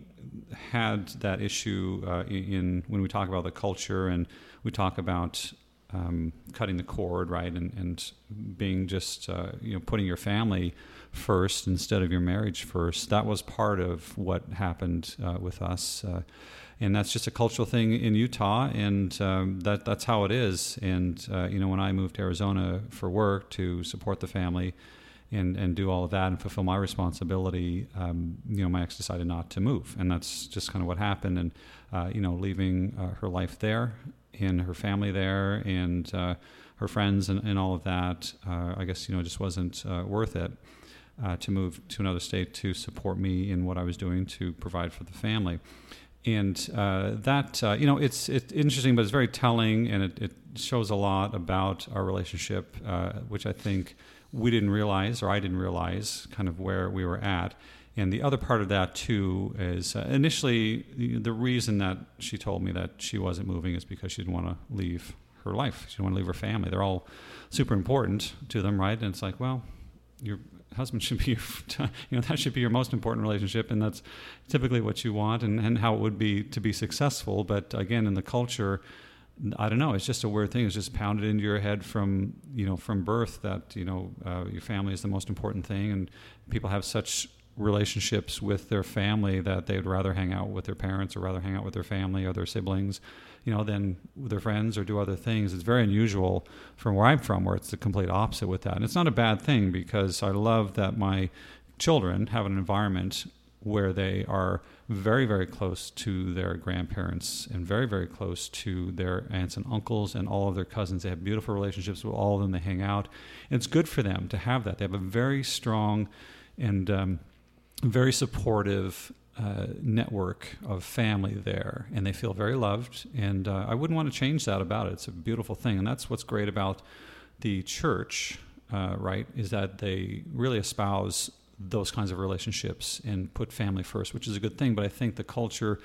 S2: had that issue uh, in when we talk about the culture and we talk about um, cutting the cord, right, and, and being just uh, you know putting your family first instead of your marriage first. That was part of what happened uh, with us, uh, and that's just a cultural thing in Utah, and um, that that's how it is. And uh, you know, when I moved to Arizona for work to support the family and and do all of that and fulfill my responsibility, um, you know, my ex decided not to move, and that's just kind of what happened. And uh, you know, leaving uh, her life there and her family there and uh, her friends and, and all of that, uh, I guess you know, just wasn't uh, worth it. uh, to move to another state to support me in what I was doing to provide for the family. And that, you know, it's, it's interesting, but it's very telling and it, it shows a lot about our relationship, which I think we didn't realize, or I didn't realize, kind of where we were at. And the other part of that too is uh, initially the reason that she told me that she wasn't moving is because she didn't want to leave her life. She didn't want to leave her family. They're all super important to them, right? And it's like, well, your husband should be your, you know, that should be your most important relationship, and that's typically what you want, and, and how it would be to be successful. But again, in the culture, I don't know. It's just a weird thing. It's just pounded into your head from you know from birth that you know uh, your family is the most important thing, and people have such relationships with their family that they'd rather hang out with their parents or rather hang out with their family or their siblings, you know, than with their friends or do other things. It's very unusual from where I'm from, where it's the complete opposite with that. And it's not a bad thing because I love that my children have an environment where they are very, very close to their grandparents and very, very close to their aunts and uncles and all of their cousins. They have beautiful relationships with all of them. They hang out. And it's good for them to have that. They have a very strong and um, very supportive uh, network of family there, and they feel very loved. And uh, I wouldn't want to change that about it. It's a beautiful thing, and that's what's great about the church, uh, right? Is that they really espouse those kinds of relationships and put family first, which is a good thing. But I think the culture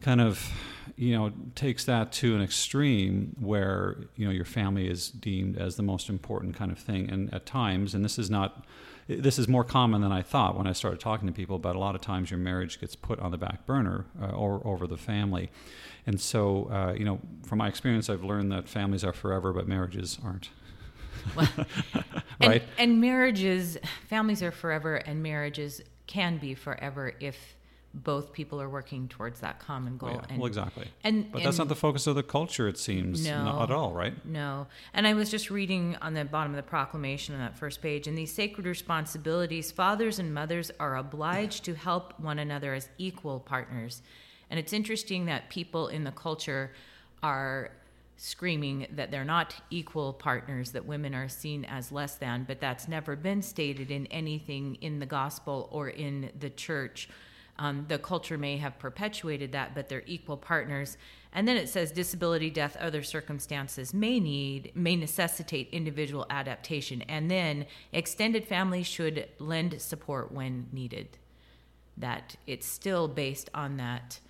S2: kind of you know takes that to an extreme where you know your family is deemed as the most important kind of thing and at times and this is not this is more common than I thought when I started talking to people. But a lot of times, your marriage gets put on the back burner uh, or over the family. And so, uh, you know, from my experience, I've learned that families are forever, but marriages aren't.
S3: Well, right. And, and marriages, families are forever, and marriages can be forever if both people are working towards that common goal.
S2: Well, yeah.
S3: and,
S2: well exactly.
S3: And
S2: but
S3: and
S2: that's not the focus of the culture. It seems
S3: no,
S2: not at all, right?
S3: No. And I was just reading on the bottom of the proclamation on that first page. In these sacred responsibilities, fathers and mothers are obliged to help one another as equal partners. And it's interesting that people in the culture are screaming that they're not equal partners, that women are seen as less than, but that's never been stated in anything in the gospel or in the church um, the culture may have perpetuated that, but they're equal partners. And then it says disability, death, other circumstances may need, may necessitate individual adaptation. And then extended families should lend support when needed. That it's still based on that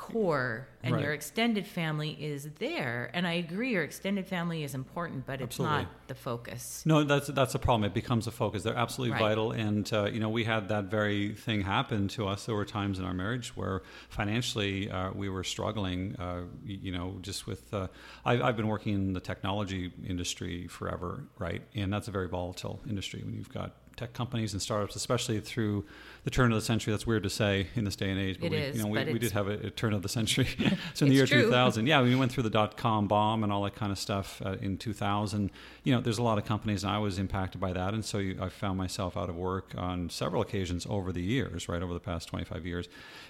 S3: core and right. your extended family is there. And i agree your extended family is important but it's absolutely. not the focus.
S2: No that's that's a problem. It becomes a focus. They're absolutely right. vital. And uh, you know we had that very thing happen to us. There were times in our marriage where financially uh, we were struggling uh, you know just with uh, I, i've been working in the technology industry forever right? And that's a very volatile industry when you've got tech companies and startups, especially through the turn of the century. That's weird to say in this day and age,
S3: but it
S2: we,
S3: is,
S2: you know, we, we did have a, a, turn of the century. so
S3: in
S2: the year
S3: true.
S2: 2000, yeah, we went through the dot com bomb and all that kind of stuff uh, in 2000. You know, there's a lot of companies, and I was impacted by that, and so you, I found myself out of work on several occasions over the years, right over the past 25 years.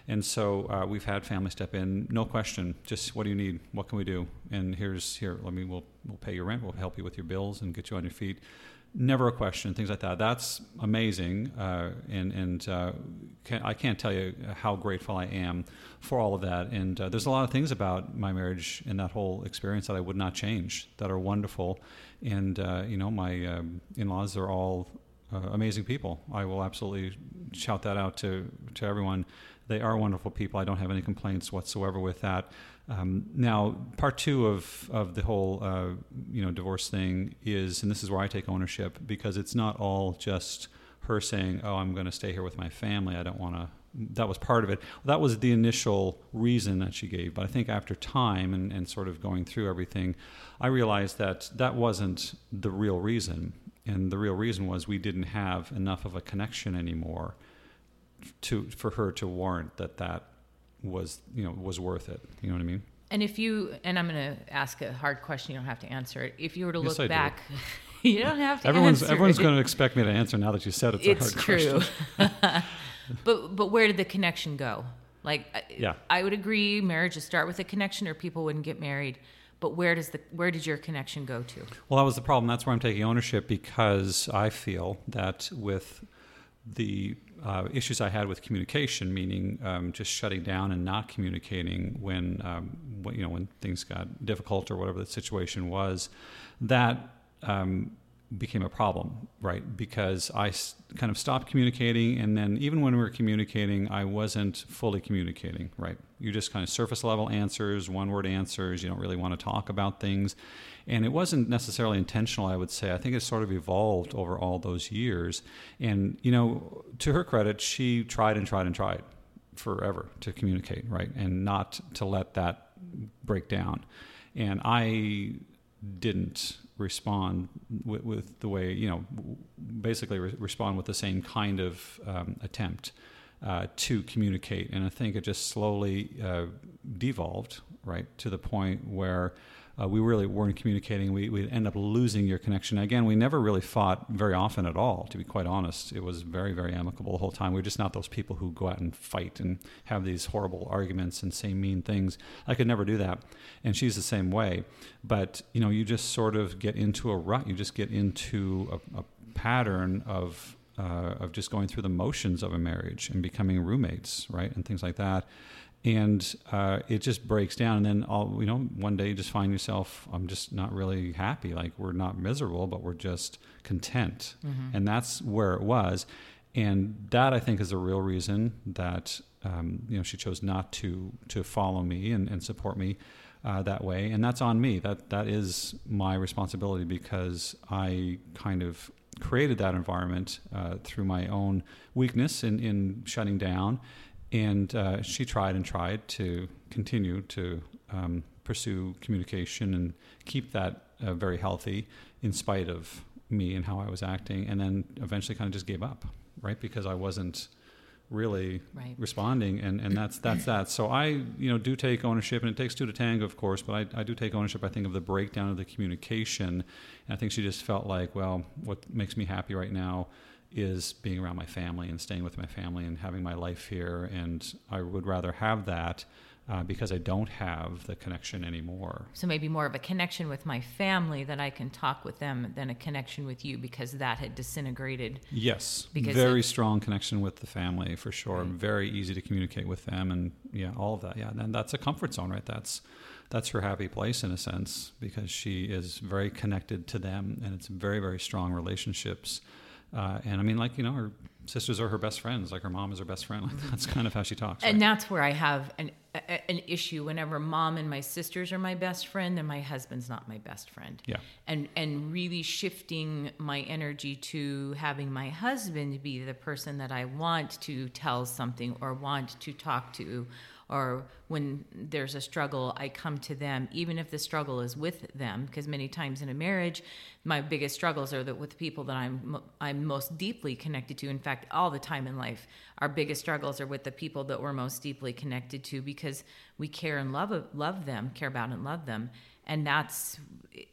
S2: And so uh, we've had family step in, no question. Just what do you need? What can we do? And here's here. Let me. We'll we'll pay your rent. We'll help you with your bills and get you on your feet never a question, things like that. That's amazing, uh, and and uh, can, I can't tell you how grateful I am for all of that. And uh, there's a lot of things about my marriage and that whole experience that I would not change that are wonderful. And uh, you know, my um, in-laws are all uh, amazing people. I will absolutely shout that out to to everyone. They are wonderful people. I don't have any complaints whatsoever with that. Um, now, part two of, of the whole uh, you know divorce thing is, and this is where I take ownership because it's not all just her saying, "Oh, I'm going to stay here with my family. I don't want to." That was part of it. That was the initial reason that she gave. But I think after time and, and sort of going through everything, I realized that that wasn't the real reason. And the real reason was we didn't have enough of a connection anymore to for her to warrant that that was you know was worth it. You know what I mean?
S3: And if you and I'm going to ask a hard question, you don't have to answer it. If you were to
S2: yes,
S3: look back, you don't have to.
S2: Everyone's everyone's
S3: it.
S2: going to expect me to answer now that you said it's,
S3: it's
S2: a hard
S3: true.
S2: question.
S3: but but where did the connection go? Like,
S2: yeah.
S3: I would agree, marriages start with a connection, or people wouldn't get married. But where does the where did your connection go to?
S2: Well, that was the problem. That's where I'm taking ownership because I feel that with the uh, issues I had with communication, meaning um, just shutting down and not communicating when, um, when, you know when things got difficult or whatever the situation was, that um, became a problem, right? Because I kind of stopped communicating, and then even when we were communicating, I wasn't fully communicating, right? You just kind of surface level answers, one word answers. You don't really want to talk about things, and it wasn't necessarily intentional. I would say. I think it sort of evolved over all those years, and you know, to her credit, she tried and tried and tried forever to communicate, right, and not to let that break down. And I didn't respond with, with, the way you know basically re- respond with the same kind of um, attempt uh, to communicate. And i think it just slowly uh, devolved right to the point where uh, we really weren't communicating. We we end up losing your connection. Again, we never really fought very often at all. To be quite honest, it was very very amicable the whole time. We are just not those people who go out and fight and have these horrible arguments and say mean things. I could never do that, and she's the same way. But you know, you just sort of get into a rut. You just get into a, a pattern of uh, of just going through the motions of a marriage and becoming roommates, right, and things like that and uh, it just breaks down and then all you know one day you just find yourself i'm just not really happy like we're not miserable but we're just content mm-hmm. and that's where it was and that i think is the real reason that um, you know she chose not to to follow me and, and support me uh, that way and that's on me that that is my responsibility because i kind of created that environment uh, through my own weakness in, in shutting down and uh, she tried and tried to continue to um, pursue communication and keep that uh, very healthy in spite of me and how I was acting, and then eventually kind of just gave up, right? Because I wasn't really right. responding, and, and that's that's that. So I, you know, do take ownership, and it takes two to tango, of course, but I, I do take ownership. I think of the breakdown of the communication, and I think she just felt like, well, what makes me happy right now is being around my family and staying with my family and having my life here. And I would rather have that uh, because I don't have the connection anymore.
S3: So maybe more of a connection with my family that I can talk with them than a connection with you because that had disintegrated.
S2: Yes, because very strong connection with the family for sure. Right. Very easy to communicate with them, and yeah, all of that. Yeah, and that's a comfort zone, right? That's that's her happy place in a sense because she is very connected to them, and it's very very strong relationships. Uh, and I mean, like you know, her sisters are her best friends. Like her mom is her best friend. Like that's kind of how she talks.
S3: And right? that's where I have an a, an issue. Whenever mom and my sisters are my best friend, then my husband's not my best friend.
S2: Yeah.
S3: And and really shifting my energy to having my husband be the person that I want to tell something or want to talk to or when there's a struggle, I come to them, even if the struggle is with them, because many times in a marriage, my biggest struggles are that with people that I'm I'm most deeply connected to. In fact, all the time in life, our biggest struggles are with the people that we're most deeply connected to because we care and love love them, care about and love them, and that's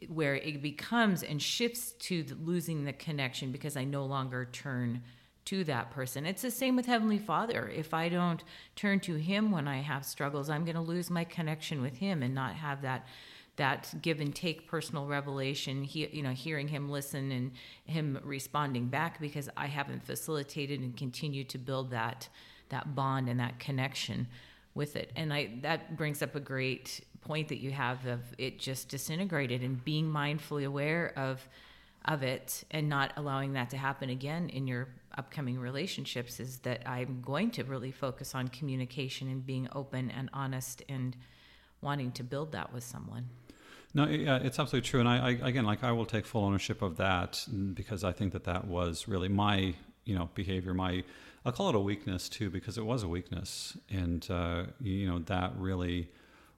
S3: where it becomes and shifts to losing the connection because I no longer turn to that person. It's the same with Heavenly Father. If I don't turn to Him when I have struggles, I'm going to lose my connection with Him and not have that that give and take personal revelation. He, you know, hearing Him listen and Him responding back because I haven't facilitated and continued to build that that bond and that connection with it. And I that brings up a great point that you have of it just disintegrated and being mindfully aware of of it and not allowing that to happen again in your upcoming relationships is that I'm going to really focus on communication and being open and honest and wanting to build that with someone.
S2: No, yeah, it's absolutely true, and I, I, again, like I will take full ownership of that because I think that that was really my, you know, behavior. My, I'll call it a weakness too, because it was a weakness, and uh, you know that really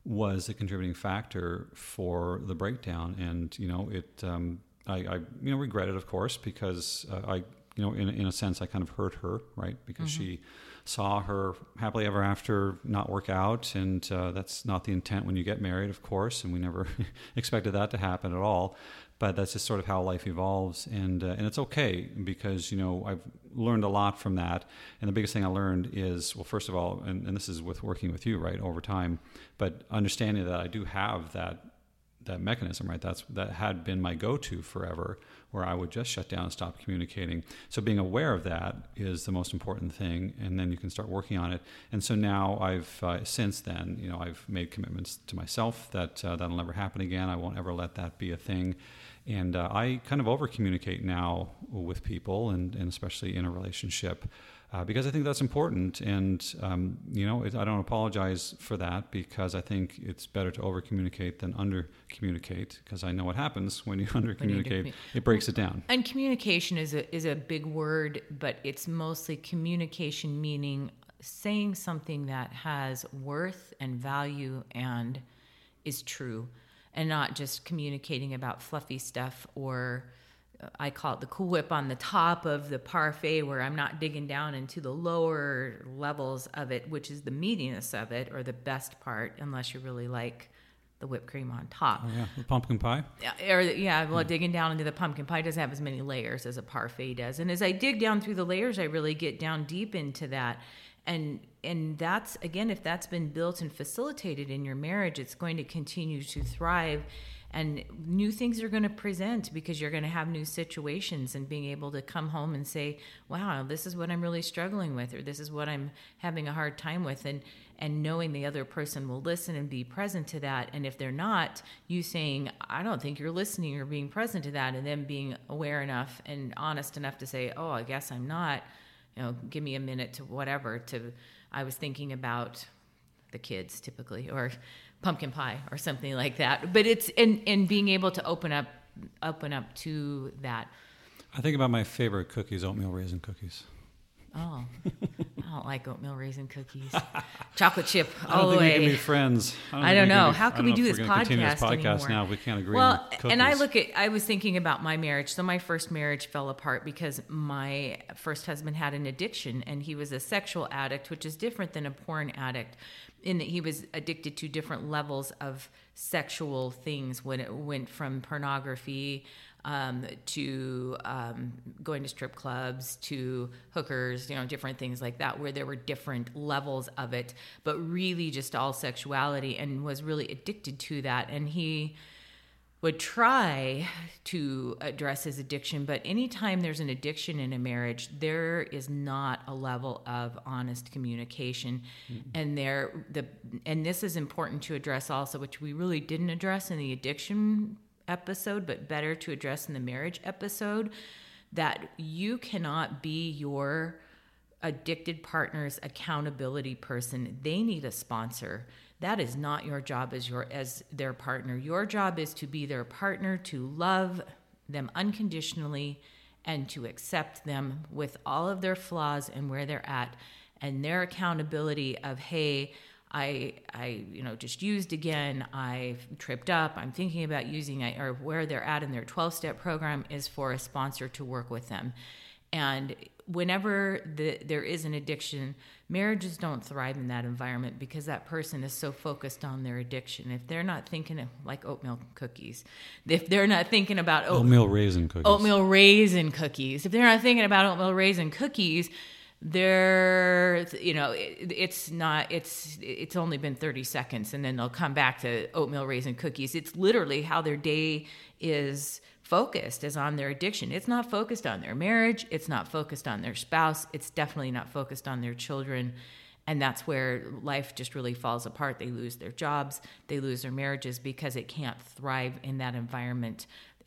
S2: was a contributing factor for the breakdown. And you know, it, um, I, I, you know, regret it, of course, because uh, I you know, in, in a sense, I kind of hurt her, right? Because mm-hmm. she saw her happily ever after not work out. And uh, that's not the intent when you get married, of course. And we never expected that to happen at all. But that's just sort of how life evolves. And, uh, and it's okay because, you know, I've learned a lot from that. And the biggest thing I learned is, well, first of all, and, and this is with working with you, right, over time, but understanding that I do have that that mechanism, right? That's that had been my go-to forever, where I would just shut down and stop communicating. So being aware of that is the most important thing, and then you can start working on it. And so now I've uh, since then, you know, I've made commitments to myself that uh, that'll never happen again. I won't ever let that be a thing. And uh, I kind of over communicate now with people, and, and especially in a relationship uh, because I think that's important. And, um, you know, it, I don't apologize for that because I think it's better to over communicate than under communicate because I know what happens when you under communicate, commu- it breaks it down.
S3: And communication is a, is a big word, but it's mostly communication meaning saying something that has worth and value and is true and not just communicating about fluffy stuff or I call it the Cool Whip on the top of the parfait, where I'm not digging down into the lower levels of it, which is the meatiness of it or the best part, unless you really like the whipped cream on top.
S2: Oh, yeah, the pumpkin pie.
S3: Yeah, or yeah, well, digging down into the pumpkin pie doesn't have as many layers as a parfait does. And as I dig down through the layers, I really get down deep into that. And and that's again, if that's been built and facilitated in your marriage, it's going to continue to thrive and new things are going to present because you're going to have new situations and being able to come home and say wow this is what i'm really struggling with or this is what i'm having a hard time with and and knowing the other person will listen and be present to that. And if they're not you saying i don't think you're listening or being present to that and then being aware enough and honest enough to say oh i guess i'm not you know give me a minute to whatever to i was thinking about the kids typically or pumpkin pie or something like that. But it's in in being able to open up open up to that.
S2: I think about my favorite cookies, oatmeal raisin cookies.
S3: Oh, I don't like oatmeal raisin cookies. Chocolate chip
S2: all I don't
S3: the
S2: think
S3: way.
S2: we can be friends.
S3: I don't, I don't know. How can we do this podcast,
S2: this podcast
S3: anymore?
S2: now? We can't agree.
S3: Well, and I look at. I was thinking about my marriage. So my first marriage fell apart because my first husband had an addiction, and he was a sexual addict, which is different than a porn addict in that he was addicted to different levels of sexual things when it went from pornography um, to um, going to strip clubs to hookers, you know, different things like that, where there were different levels of it, but really just all sexuality and was really addicted to that. And he would try to address his addiction, but anytime there's an addiction in a marriage, there is not a level of honest communication. Mm-hmm. And there the and this is important to address also, which we really didn't address in the addiction episode, but better to address in the marriage episode, that you cannot be your addicted partner's accountability person. They need a sponsor that is not your job as your as their partner your job is to be their partner to love them unconditionally and to accept them with all of their flaws and where they're at and their accountability of hey I, I, you know, just used again. I tripped up. I'm thinking about using, it, or where they're at in their 12 step program is for a sponsor to work with them. And whenever the, there is an addiction, marriages don't thrive in that environment because that person is so focused on their addiction. If they're not thinking of like oatmeal cookies, if they're not thinking about
S2: oat, oatmeal raisin cookies,
S3: oatmeal raisin cookies, if they're not thinking about oatmeal raisin cookies, they're you know it, it's not it's it's only been 30 seconds and then they'll come back to oatmeal raisin cookies it's literally how their day is focused is on their addiction. It's not focused on their marriage, it's not focused on their spouse, it's definitely not focused on their children. And that's where life just really falls apart. They lose their jobs, they lose their marriages because it can't thrive in that environment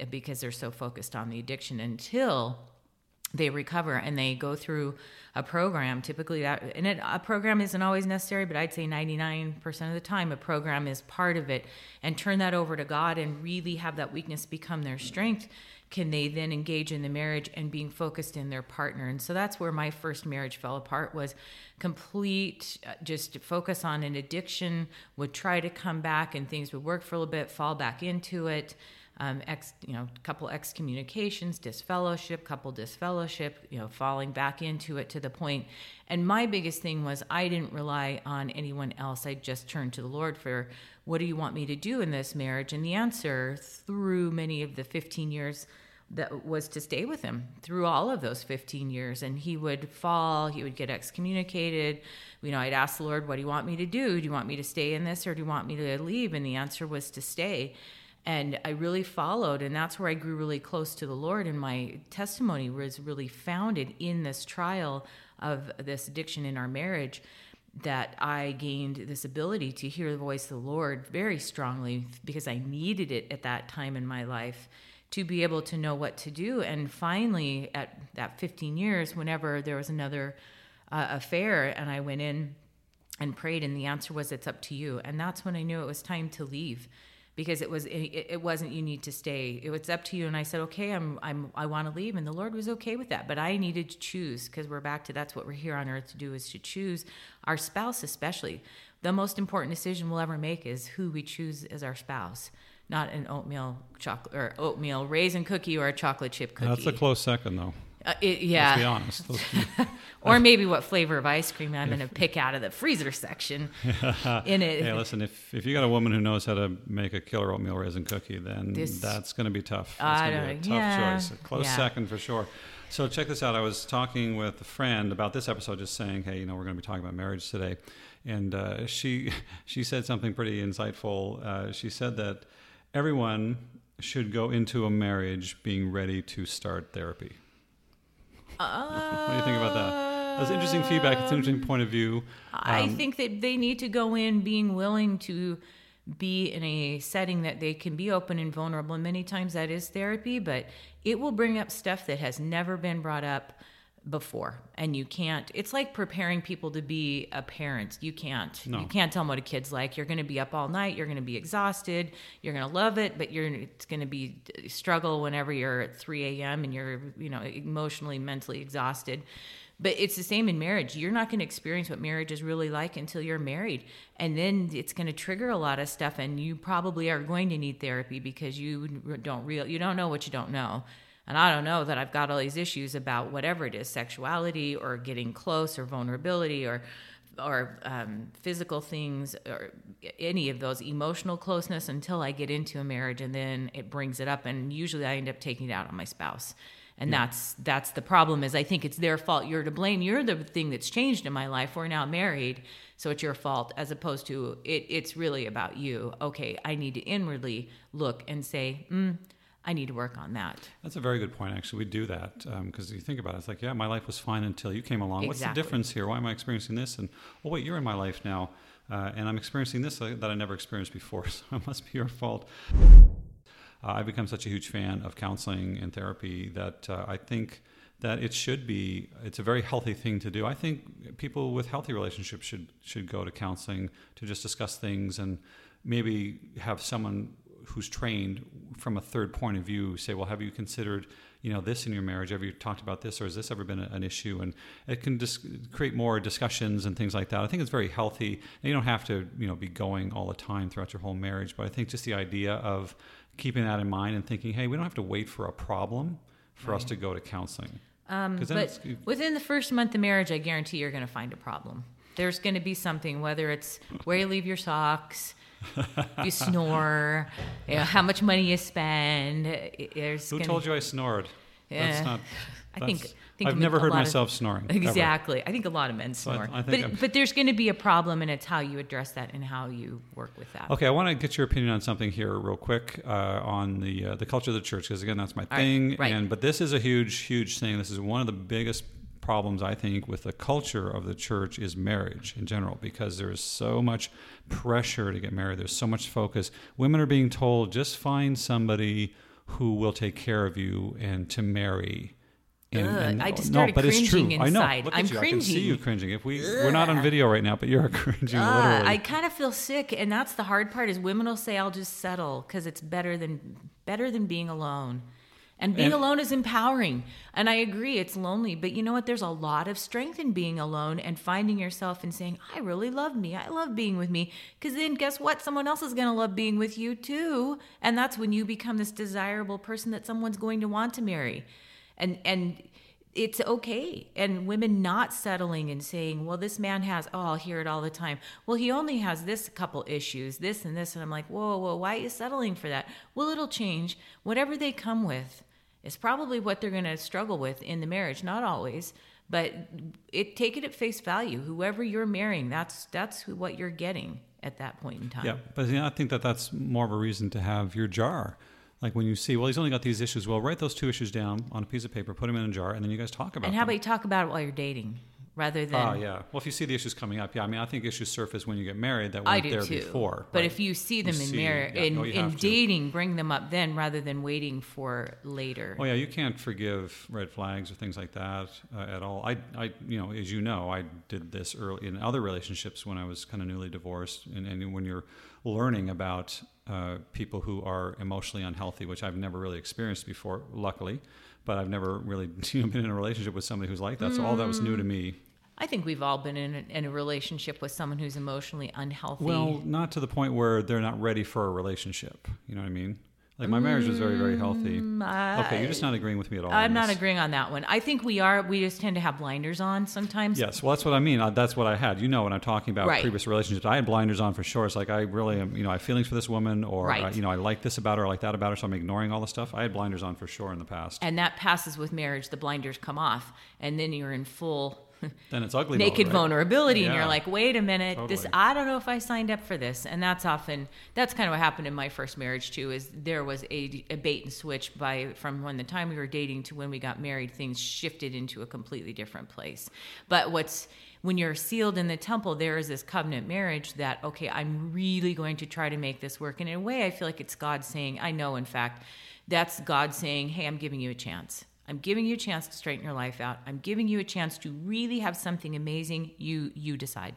S3: because they're so focused on the addiction until they recover and they go through a program typically that and it, a program isn't always necessary but i'd say 99% of the time a program is part of it. And turn that over to god and really have that weakness become their strength can they then engage in the marriage and being focused in their partner. And so that's where my first marriage fell apart was complete uh, just focus on an addiction would try to come back and things would work for a little bit fall back into it um, ex, you know, couple excommunications, disfellowship, couple disfellowship, you know, falling back into it to the point. And my biggest thing was I didn't rely on anyone else. I just turned to the Lord for what do you want me to do in this marriage? And the answer through many of the 15 years that was to stay with him through all of those 15 years and he would fall he would get excommunicated you know i'd ask the lord what do you want me to do do you want me to stay in this or do you want me to leave and the answer was to stay and I really followed, and that's where I grew really close to the Lord. And my testimony was really founded in this trial of this addiction in our marriage that I gained this ability to hear the voice of the Lord very strongly because I needed it at that time in my life to be able to know what to do. And finally, at that 15 years, whenever there was another uh, affair, and I went in and prayed, and the answer was, "It's up to you." And that's when I knew it was time to leave because it was it, it, wasn't you need to stay. It was up to you. And i said okay i'm i'm i want to leave. And the lord was okay with that. But i needed to choose because we're back to that's what we're here on earth to do is to choose our spouse especially. The most important decision we'll ever make is who we choose as our spouse not an oatmeal chocolate or oatmeal raisin cookie or a chocolate chip cookie
S2: that's a close second though
S3: uh, it, yeah.
S2: Let's be honest.
S3: or maybe what flavor of ice cream I'm going to pick out of the freezer section in it.
S2: Hey, listen, if, if you got a woman who knows how to make a killer oatmeal raisin cookie, then this, that's going to be tough. That's going to be a tough yeah, choice. A close yeah. second for sure. So check this out. I was talking with a friend about this episode, just saying, hey, you know, we're going to be talking about marriage today, and uh, she she said something pretty insightful. Uh, she said that everyone should go into a marriage being ready to start therapy. What do you think about that? That's interesting feedback. It's an interesting point of view.
S3: Um, I think that they need to go in being willing to be in a setting that they can be open and vulnerable. And many times that is therapy, but it will bring up stuff that has never been brought up before. And you can't it's like preparing people to be a parent. You can't. No. you can't tell them what a kid's like. You're going to be up all night you're going to be exhausted you're going to love it but you're it's going to be uh, struggle whenever you're at 3 a.m and you're you know emotionally mentally exhausted. But it's the same in marriage. You're not going to experience what marriage is really like until you're married. And then it's going to trigger a lot of stuff and you probably are going to need therapy because you don't real you don't know what you don't know and I don't know that I've got all these issues about whatever it is sexuality or getting close or vulnerability or or um, physical things or any of those emotional closeness until I get into a marriage and then it brings it up and usually I end up taking it out on my spouse. And yeah. that's that's the problem is I think it's their fault. You're to blame. You're the thing that's changed in my life. We're now married so it's your fault as opposed to it, it's really about you. Okay I need to inwardly look and say mm, I need to work on that.
S2: That's a very good point. Actually, we do that because um, you think about it. It's like, yeah, my life was fine until you came along. Exactly. What's the difference here? Why am I experiencing this? And oh, wait, you're in my life now, uh, and I'm experiencing this that I never experienced before. So it must be your fault. Uh, I've become such a huge fan of counseling and therapy that uh, I think that it should be. It's a very healthy thing to do. I think people with healthy relationships should should go to counseling to just discuss things and maybe have someone who's trained from a third point of view say, well, have you considered you know this in your marriage? Have you talked about this, or has this ever been a, an issue? And it can just create more discussions and things like that. I think it's very healthy. And you don't have to you know be going all the time throughout your whole marriage, but I think just the idea of keeping that in mind and thinking, hey, we don't have to wait for a problem for right. us to go to counseling.
S3: Um, but within the first month of marriage, I guarantee you're going to find a problem. There's going to be something, whether it's where you leave your socks, you snore, you know, how much money you spend.
S2: There's Who gonna, told you I snored?
S3: Yeah. That's not. I think,
S2: I have never heard myself of, snoring.
S3: Exactly.
S2: Ever.
S3: I think a lot of men snore. So I, I but, but there's going to be a problem, and it's how you address that and how you work with that.
S2: Okay, I want to get your opinion on something here, real quick, uh, on the uh, the culture of the church, because again, that's my All thing. Right. Right. And but this is a huge, huge thing. This is one of the biggest problems I think with the culture of the church is marriage in general because there is so much pressure to get married. There's so much focus. Women are being told just find somebody who will take care of you and to marry.
S3: And, and, I just started no, but it's true. Inside.
S2: I know. Look
S3: I'm
S2: at you.
S3: cringing. I
S2: can see you cringing. If we Ugh. we're not on video right now, but you're cringing literally.
S3: I kind of feel sick, and that's the hard part. Is women will say, "I'll just settle because it's better than better than being alone." And being and, alone is empowering. And I agree, it's lonely. But you know what? There's a lot of strength in being alone and finding yourself and saying, I really love me. I love being with me. Because then guess what? Someone else is going to love being with you too. And that's when you become this desirable person that someone's going to want to marry. And, and, it's okay. And women not settling and saying, well, this man has, oh, I'll hear it all the time. Well, he only has this couple issues, this and this. And I'm like, whoa, whoa, why are you settling for that? Well, it'll change. Whatever they come with is probably what they're going to struggle with in the marriage. Not always, but it take it at face value. Whoever you're marrying, that's that's who, what you're getting. at that point in time.
S2: Yeah, but you know, I think that that's more of a reason to have your jar. Like when you see, well, he's only got these issues. Well, write those two issues down on a piece of paper, put them in a jar, and then you guys talk about. It.
S3: And how
S2: them.
S3: about you talk about it while you're dating, rather than
S2: Ah, yeah. Well, if you see the issues coming up, yeah. I mean, I think issues surface when you get married that weren't there
S3: too.
S2: before.
S3: But
S2: right?
S3: if you see them
S2: You
S3: in
S2: see,
S3: marriage,
S2: yeah,
S3: in,
S2: no,
S3: in dating, bring them up then rather than waiting for later.
S2: Oh yeah, you can't forgive red flags or things like that uh, at all. I, I, you know, as you know, I did this early in other relationships when I was kind of newly divorced, and, and when you're learning about uh, people who are emotionally unhealthy, which I've never really experienced before, luckily, but I've never really you know, been in a relationship with somebody who's like that. So all that was new to me.
S3: I think we've all been in a, in a relationship with someone who's emotionally unhealthy.
S2: Well, not to the point where they're not ready for a relationship. You know what I mean? Like my marriage was very, very healthy. okay, you're just not agreeing with me at all.
S3: I'm not agreeing on that one. I think we are. We just tend to have blinders on sometimes.
S2: Yes, well, that's what I mean. That's what I had. You know, when I'm talking about
S3: Right.
S2: previous relationships, I had blinders on for sure. It's like I really am, you know, I have feelings for this woman, or
S3: Right.
S2: uh, you know, I like this about her, I like that about her, so I'm ignoring all the stuff. I had blinders on for sure in the past.
S3: And that passes with marriage. The blinders come off, and then you're in full
S2: then it's ugly.
S3: naked
S2: mode, right?
S3: vulnerability, and you're like, wait a minute, this I don't know if I signed up for this. And that's often that's kind of what happened in my first marriage too. Is there was a, a bait and switch by from when the time we were dating to when we got married, things shifted into a completely different place. But what's when you're sealed in the temple, there is this covenant marriage that, okay, I'm really going to try to make this work. And in a way, I feel like it's God saying, I know, in fact, that's God saying, hey, I'm giving you a chance. I'm giving you a chance to straighten your life out. I'm giving you a chance to really have something amazing. You you decide.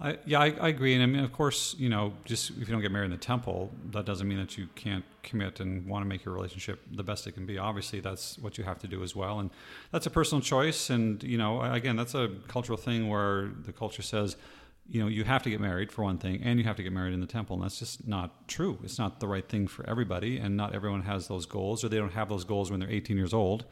S2: I, yeah, I, I agree. And I mean, of course, you know, just if you don't get married in the temple, that doesn't mean that you can't commit and want to make your relationship the best it can be. Obviously, that's what you have to do as well. And that's a personal choice. And, you know, again, that's a cultural thing where the culture says, you know, you have to get married for one thing, and you have to get married in the temple. And that's just not true. It's not the right thing for everybody. And not everyone has those goals, or they don't have those goals when they're 18 years old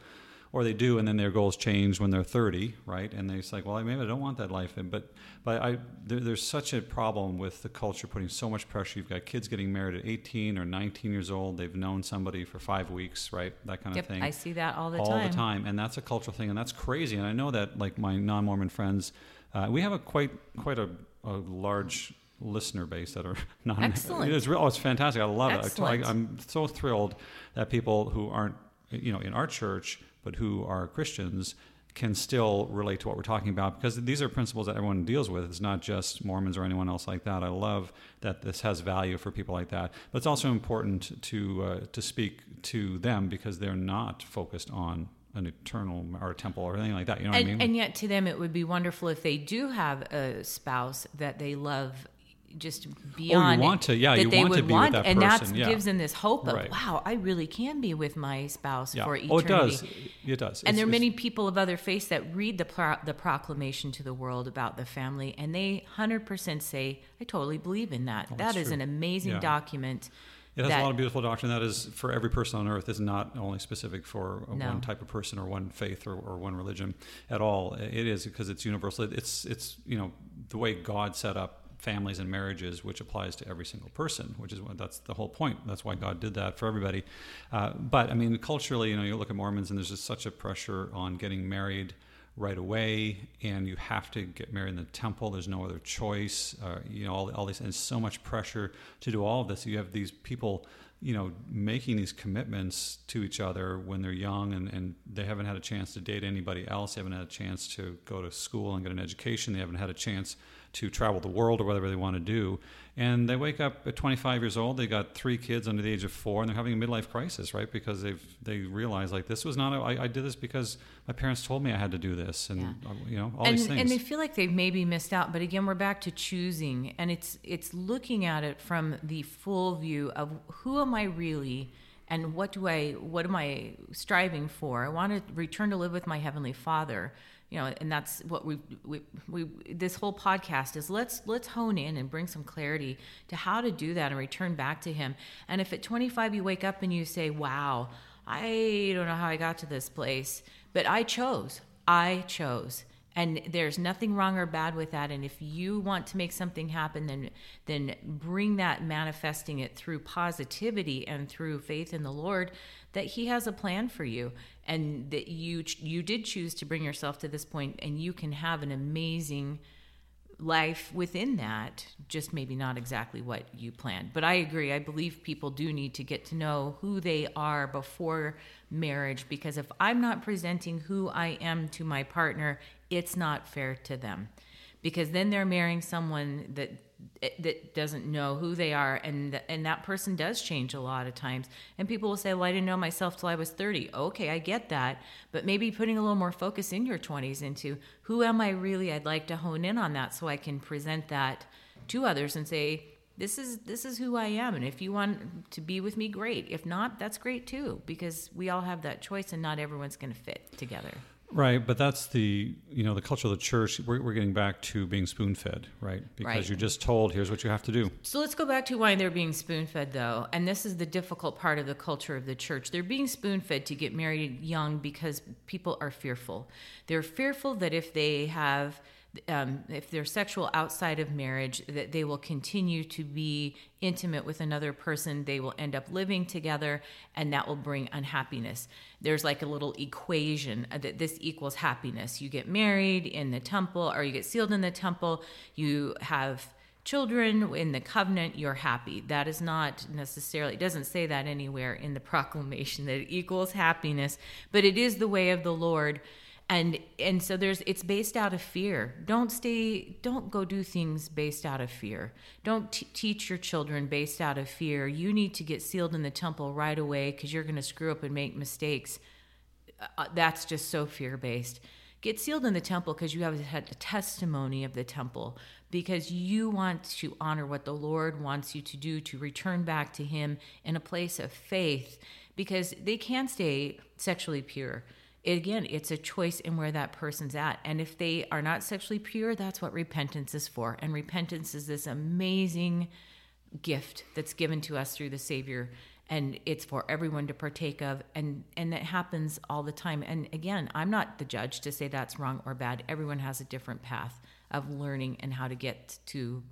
S2: or they do, and then their goals change when they're 30, right? And they're like, well, maybe I don't want that life. And, but but I, there, there's such a problem with the culture putting so much pressure. You've got kids getting married at 18 or 19 years old. They've known somebody for five weeks, right? That kind
S3: Yep,
S2: of thing.
S3: I see that all the
S2: all
S3: time.
S2: All the time, and that's a cultural thing, and that's crazy. And I know that, like my non-Mormon friends, uh, we have a quite quite a, a large listener base that are non.
S3: Excellent.
S2: It's real. Oh, it's fantastic. I love
S3: Excellent.
S2: it. I, I'm so thrilled that people who aren't, you know, in our church but who are Christians can still relate to what we're talking about because these are principles that everyone deals with. It's not just Mormons or anyone else like that. I love that this has value for people like that. But it's also important to uh, to speak to them because they're not focused on an eternal or a temple or anything like that. You know
S3: and,
S2: what I mean?
S3: and yet to them it would be wonderful if they do have a spouse that they love just oh, beyond You
S2: want to- yeah,
S3: that
S2: you
S3: they
S2: want to
S3: would want
S2: that
S3: and that
S2: yeah.
S3: gives them this hope of
S2: Right.
S3: wow i really can be with my spouse
S2: yeah.
S3: for eternity
S2: Oh, it does. It does.
S3: and
S2: It's-
S3: there are many people of other faiths that read the pro- the proclamation to the world about the family, and they hundred percent say, "I totally believe in that. that
S2: Oh, that's true.
S3: an amazing
S2: Yeah.
S3: document."
S2: It has
S3: that-
S2: a lot of beautiful doctrine that is for every person on earth. is not only specific for
S3: No.
S2: one type of person or one faith or, or one religion at all. It is because it's universal. It's it's you know the way God set up families and marriages, which applies to every single person. Which is what that's the whole point. That's why God did that for everybody. Uh, but I mean, culturally, you know, you look at Mormons and there's just such a pressure on getting married right away, and you have to get married in the temple. There's no other choice. Uh, you know, all, all these, and so much pressure to do all of this. You have these people, you know, making these commitments to each other when they're young, and, and they haven't had a chance to date anybody else. They haven't had a chance to go to school and get an education. They haven't had a chance to travel the world or whatever they want to do. And they wake up at 25 years old. They got three kids under the age of four, and they're having a midlife crisis, right? Because they've they realize like this was not. A, I, I did this because my parents told me I had to do this, and
S3: Yeah.
S2: uh, you know all
S3: and,
S2: these things.
S3: and they feel like they've maybe missed out but again we're back to choosing and it's it's looking at it from the full view of who am i really and what do i what am i striving for i want to return to live with my heavenly father you know and that's what we, we we this whole podcast is let's let's hone in and bring some clarity to how to do that and return back to him. And if at 25 you wake up and you say wow i don't know how i got to this place but i chose i chose. And there's nothing wrong or bad with that. And if you want to make something happen then then bring that manifesting it through positivity and through faith in the lord that he has a plan for you and that you you did choose to bring yourself to this point and you can have an amazing life within that, just maybe not exactly what you planned. But I agree. I believe people do need to get to know who they are before marriage because if I'm not presenting who I am to my partner, it's not fair to them. Because then they're marrying someone that Eh, that doesn't know who they are and and that person does change a lot of times. And people will say well i didn't know myself till i was 30 okay i get that but maybe putting a little more focus in your 20s into who am i really? I'd like to hone in on that so i can present that to others and say this is this is who i am and if you want to be with me great. If not that's great too because we all have that choice and not everyone's going to fit together
S2: Right, but that's the you know the culture of the church. We're, we're getting back to being spoon fed, right? Because
S3: Right.
S2: you're just told here's what you have to do.
S3: So let's go back to why they're being spoon fed, though. And this is the difficult part of the culture of the church. They're being spoon fed to get married young because people are fearful. They're fearful that if they have. Um, if they're sexual outside of marriage, that they will continue to be intimate with another person. They will end up living together, and that will bring unhappiness. There's like a little equation that this equals happiness. You get married in the temple, or you get sealed in the temple. You have children in the covenant you're happy that is not necessarily it doesn't say that anywhere in the proclamation that it equals happiness but it is the way of the lord and and so there's it's based out of fear don't stay don't go do things based out of fear don't t- teach your children based out of fear you need to get sealed in the temple right away because you're going to screw up and make mistakes uh, that's just so fear based. Get sealed in the temple because you have had a testimony of the temple, because you want to honor what the Lord wants you to do to return back to Him in a place of faith, because they can stay sexually pure. Again, it's a choice in where that person's at. And if they are not sexually pure, that's what repentance is for. And repentance is this amazing gift that's given to us through the Savior and it's for everyone to partake of and and it happens all the time and again i'm not the judge to say that's wrong or bad everyone has a different path of learning and how to get to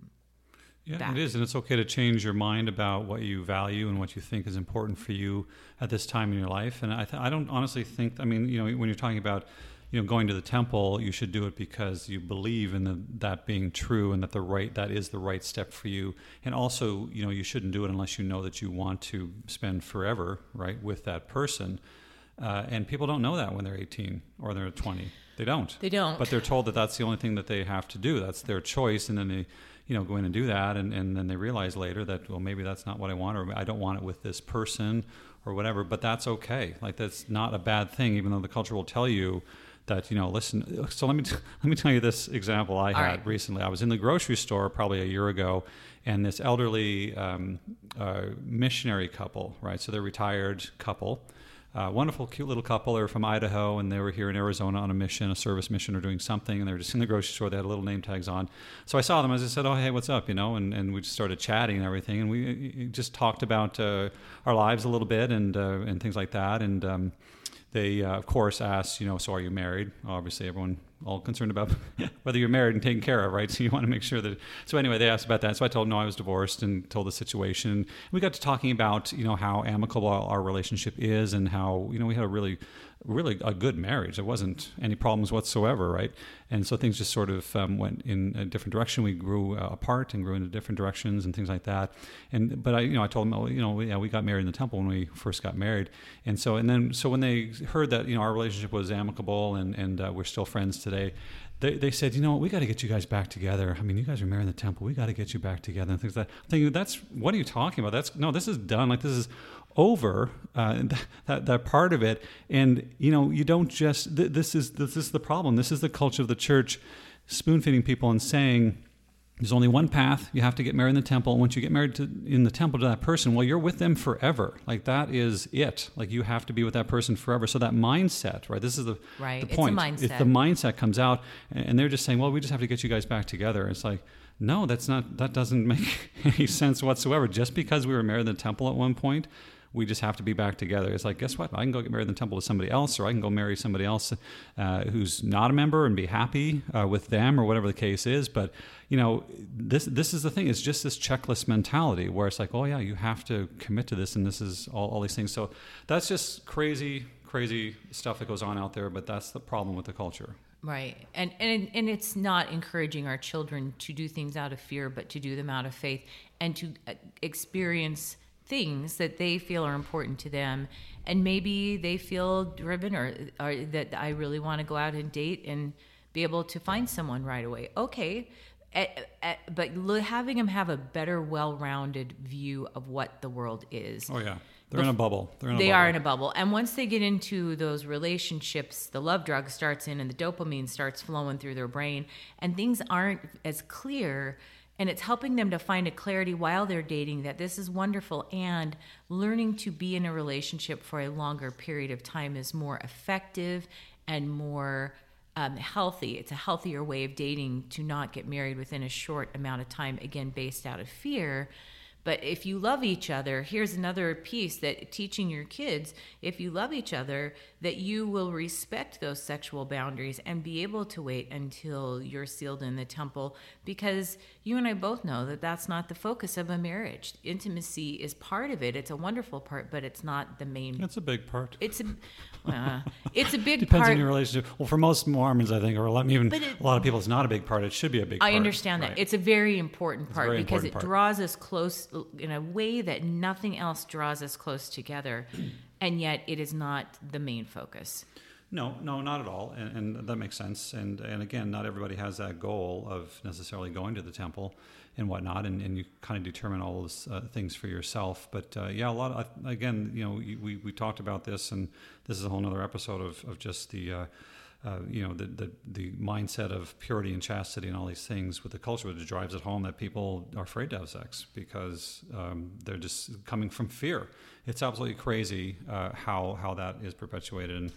S2: Yeah,
S3: back.
S2: it is, and it's okay to change your mind about what you value and what you think is important for you at this time in your life. And I, th- I don't honestly think. I mean, you know, when you're talking about, you know, going to the temple, you should do it because you believe in the, that being true and that the right that is the right step for you. And also, you know, you shouldn't do it unless you know that you want to spend forever, right, with that person. Uh, and people don't know that when they're 18 or they're 20. They don't.
S3: They don't.
S2: But they're told that that's the only thing that they have to do. That's their choice, and then they, you know, go in and do that, and, and then they realize later that well, maybe that's not what I want, or I don't want it with this person, or whatever. But that's okay. Like that's not a bad thing, even though the culture will tell you that you know. Listen. So let me t- let me tell you this example I had
S3: right.
S2: recently. I was in the grocery store probably a year ago, and this elderly um, uh, missionary couple, right? So they're retired couple. Uh, wonderful, cute little couple. They were from Idaho, and they were here in Arizona on a mission, a service mission, or doing something. And they were just in the grocery store. They had little name tags on. So I saw them. As I said, "Oh, hey, what's up?" You know, and, and we just started chatting and everything, and we just talked about uh, our lives a little bit and uh, and things like that. And um, they, uh, of course, asked, you know, so are you married? Obviously, everyone all concerned about whether you're married and taken care of, right? So you want to make sure that. So anyway, they asked about that. So I told them no, I was divorced, and told the situation. We got to talking about you know how amicable our, our relationship is, and how you know we had a really, really a good marriage. There wasn't any problems whatsoever, right? And so things just sort of um, went in a different direction. We grew uh, apart and grew into different directions and things like that. And but I you know I told them oh, you know yeah we got married in the temple when we first got married, and so and then so when they heard that you know our relationship was amicable and and uh, we're still friends today. They, they said, you know what, we got to get you guys back together. I mean, you guys are married in the temple. We got to get you back together and things like that. I'm thinking, that's what are you talking about? That's no, this is done. Like this is over. Uh, that, that part of it, and you know, you don't just. Th- this is this is the problem. This is the culture of the church, spoon feeding people and saying, there's only one path. You have to get married in the temple. And once you get married to, in the temple to that person, well, you're with them forever. Like that is it. Like you have to be with that person forever. So that mindset, right? This is the,
S3: Right.
S2: the
S3: It's a
S2: point.
S3: mindset.
S2: the mindset comes out, and they're just saying, well, we just have to get you guys back together. It's like, no, that's not. That doesn't make any sense whatsoever. Just because we were married in the temple at one point. We just have to be back together. It's like, guess what? I can go get married in the temple to somebody else, or I can go marry somebody else uh, who's not a member and be happy uh, with them, or whatever the case is. But you know, this this is the thing. It's just this checklist mentality where it's like, oh yeah, you have to commit to this, and this is all, all these things. So that's just crazy, crazy stuff that goes on out there. But that's the problem with the culture.
S3: Right. And, and and it's not encouraging our children to do things out of fear, but to do them out of faith and to uh, experience things that they feel are important to them. And maybe they feel driven or, or that I really want to go out and date and be able to find someone right away. Okay. At, at, but having them have a better, well-rounded view of what the world is.
S2: Oh yeah, they're in a bubble. They're in a
S3: they
S2: bubble.
S3: are in a bubble, and once they get into those relationships, the love drug starts in, and the dopamine starts flowing through their brain, and things aren't as clear. And it's helping them to find a clarity while they're dating that this is wonderful, and learning to be in a relationship for a longer period of time is more effective and more um, healthy. It's a healthier way of dating to not get married within a short amount of time, again, based out of fear. But if you love each other, here's another piece that teaching your kids if you love each other, that you will respect those sexual boundaries and be able to wait until you're sealed in the temple because you and I both know that that's not the focus of a marriage. Intimacy is part of it. It's a wonderful part, but it's not the main.
S2: It's a big part.
S3: It's a, uh, it's a big
S2: Depends
S3: part.
S2: on your relationship. Well, for most Mormons, I think, or a lot, even
S3: it-
S2: a lot of people, it's not a big part. It should be a big part.
S3: I understand that.
S2: Right.
S3: It's a very important part
S2: very
S3: because
S2: important
S3: it
S2: part.
S3: draws us close in a way that nothing else draws us close together. and yet it is not the main focus.
S2: No, no, not at all, and, and that makes sense. And and again, not everybody has that goal of necessarily going to the temple and whatnot, and, and you kind of determine all those uh, things for yourself. But uh, yeah, a lot. Of, again, you know, we we talked about this, and this is a whole other episode of of just the. Uh, uh, you know the, the the mindset of purity and chastity and all these things with the culture, which drives it home that people are afraid to have sex because um, they're just coming from fear. It's absolutely crazy uh, how how that is perpetuated, and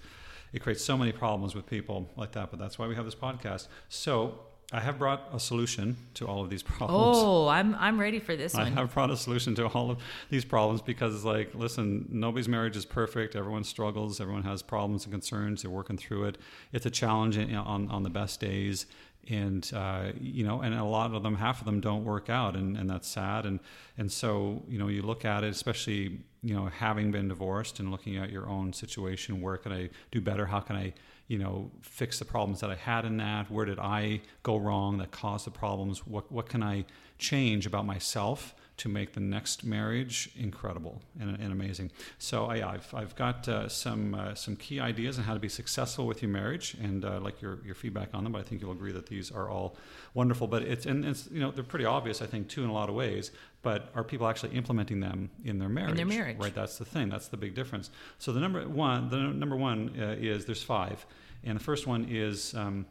S2: it creates so many problems with people like that. But that's why we have this podcast. So I have brought a solution to all of these problems.
S3: Oh, I'm I'm ready for this
S2: I
S3: one.
S2: have brought a solution to all of these problems because, like, listen, nobody's marriage is perfect. Everyone struggles. Everyone has problems and concerns. They're working through it. It's a challenge in, on on the best days, and uh, you know, and a lot of them, half of them, don't work out, and, and that's sad. And and so you know, you look at it, especially you know, having been divorced and looking at your own situation. Where can I do better? How can I you know, fix the problems that I had in that? Where did I go wrong that caused the problems? What what can I change about myself to make the next marriage incredible and, and amazing? So I, I've I've got uh, some uh, some key ideas on how to be successful with your marriage, and uh, like your your feedback on them. But I think you'll agree that these are all wonderful. But it's and it's you know they're pretty obvious, I think, too, in a lot of ways. But are people actually implementing them in their marriage?
S3: In their marriage.
S2: right? That's the thing. That's the big difference. So the number one, the number one uh, is there's five, and the first one is um,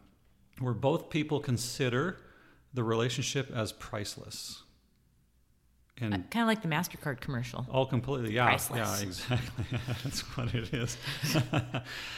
S2: where both people consider the relationship as priceless. And
S3: kind of like the Mastercard commercial.
S2: all completely, yeah,
S3: Priceless.
S2: yeah, exactly. That's what it is.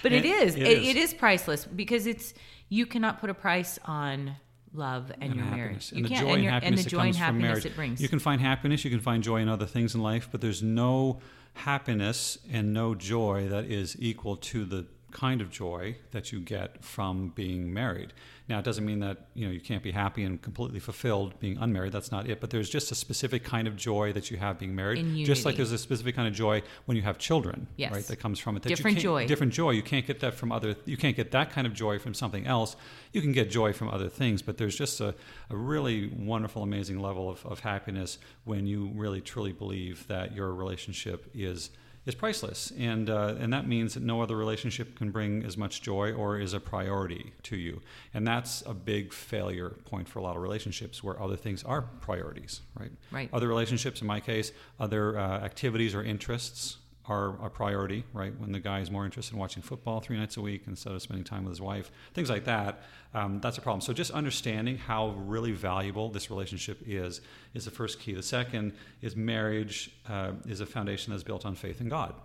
S3: But it
S2: And
S3: is.
S2: it
S3: It,
S2: is.
S3: it is priceless because it's you cannot put a price on love and,
S2: and
S3: your
S2: happiness.
S3: marriage.
S2: And the joy
S3: and, your,
S2: happiness
S3: and the
S2: that
S3: joy and
S2: comes from marriage.
S3: it brings.
S2: You can find happiness, you can find joy in other things in life, but there's no happiness and no joy that is equal to the kind of joy that you get from being married. Now, it doesn't mean that you know you can't be happy and completely fulfilled being unmarried. That's not it. But there's just a specific kind of joy that you have being married. Just like there's a specific kind of joy when you have children,
S3: Yes.
S2: right? That comes from it. That
S3: Different
S2: you can't-
S3: joy.
S2: Different joy. You can't get that from other. You can't get that kind of joy from something else. You can get joy from other things, but there's just a, a really wonderful, amazing level of, of happiness when you really truly believe that your relationship is is priceless, and uh, and that means that no other relationship can bring as much joy or is a priority to you, and that's a big failure point for a lot of relationships where other things are priorities, right?
S3: Right.
S2: Other relationships, in my case, other uh, activities or interests are a priority, right? When the guy is more interested in watching football three nights a week instead of spending time with his wife, things like that, um, that's a problem. So just understanding how really valuable this relationship is is the first key. The second is marriage uh, is a foundation that's built on faith in God.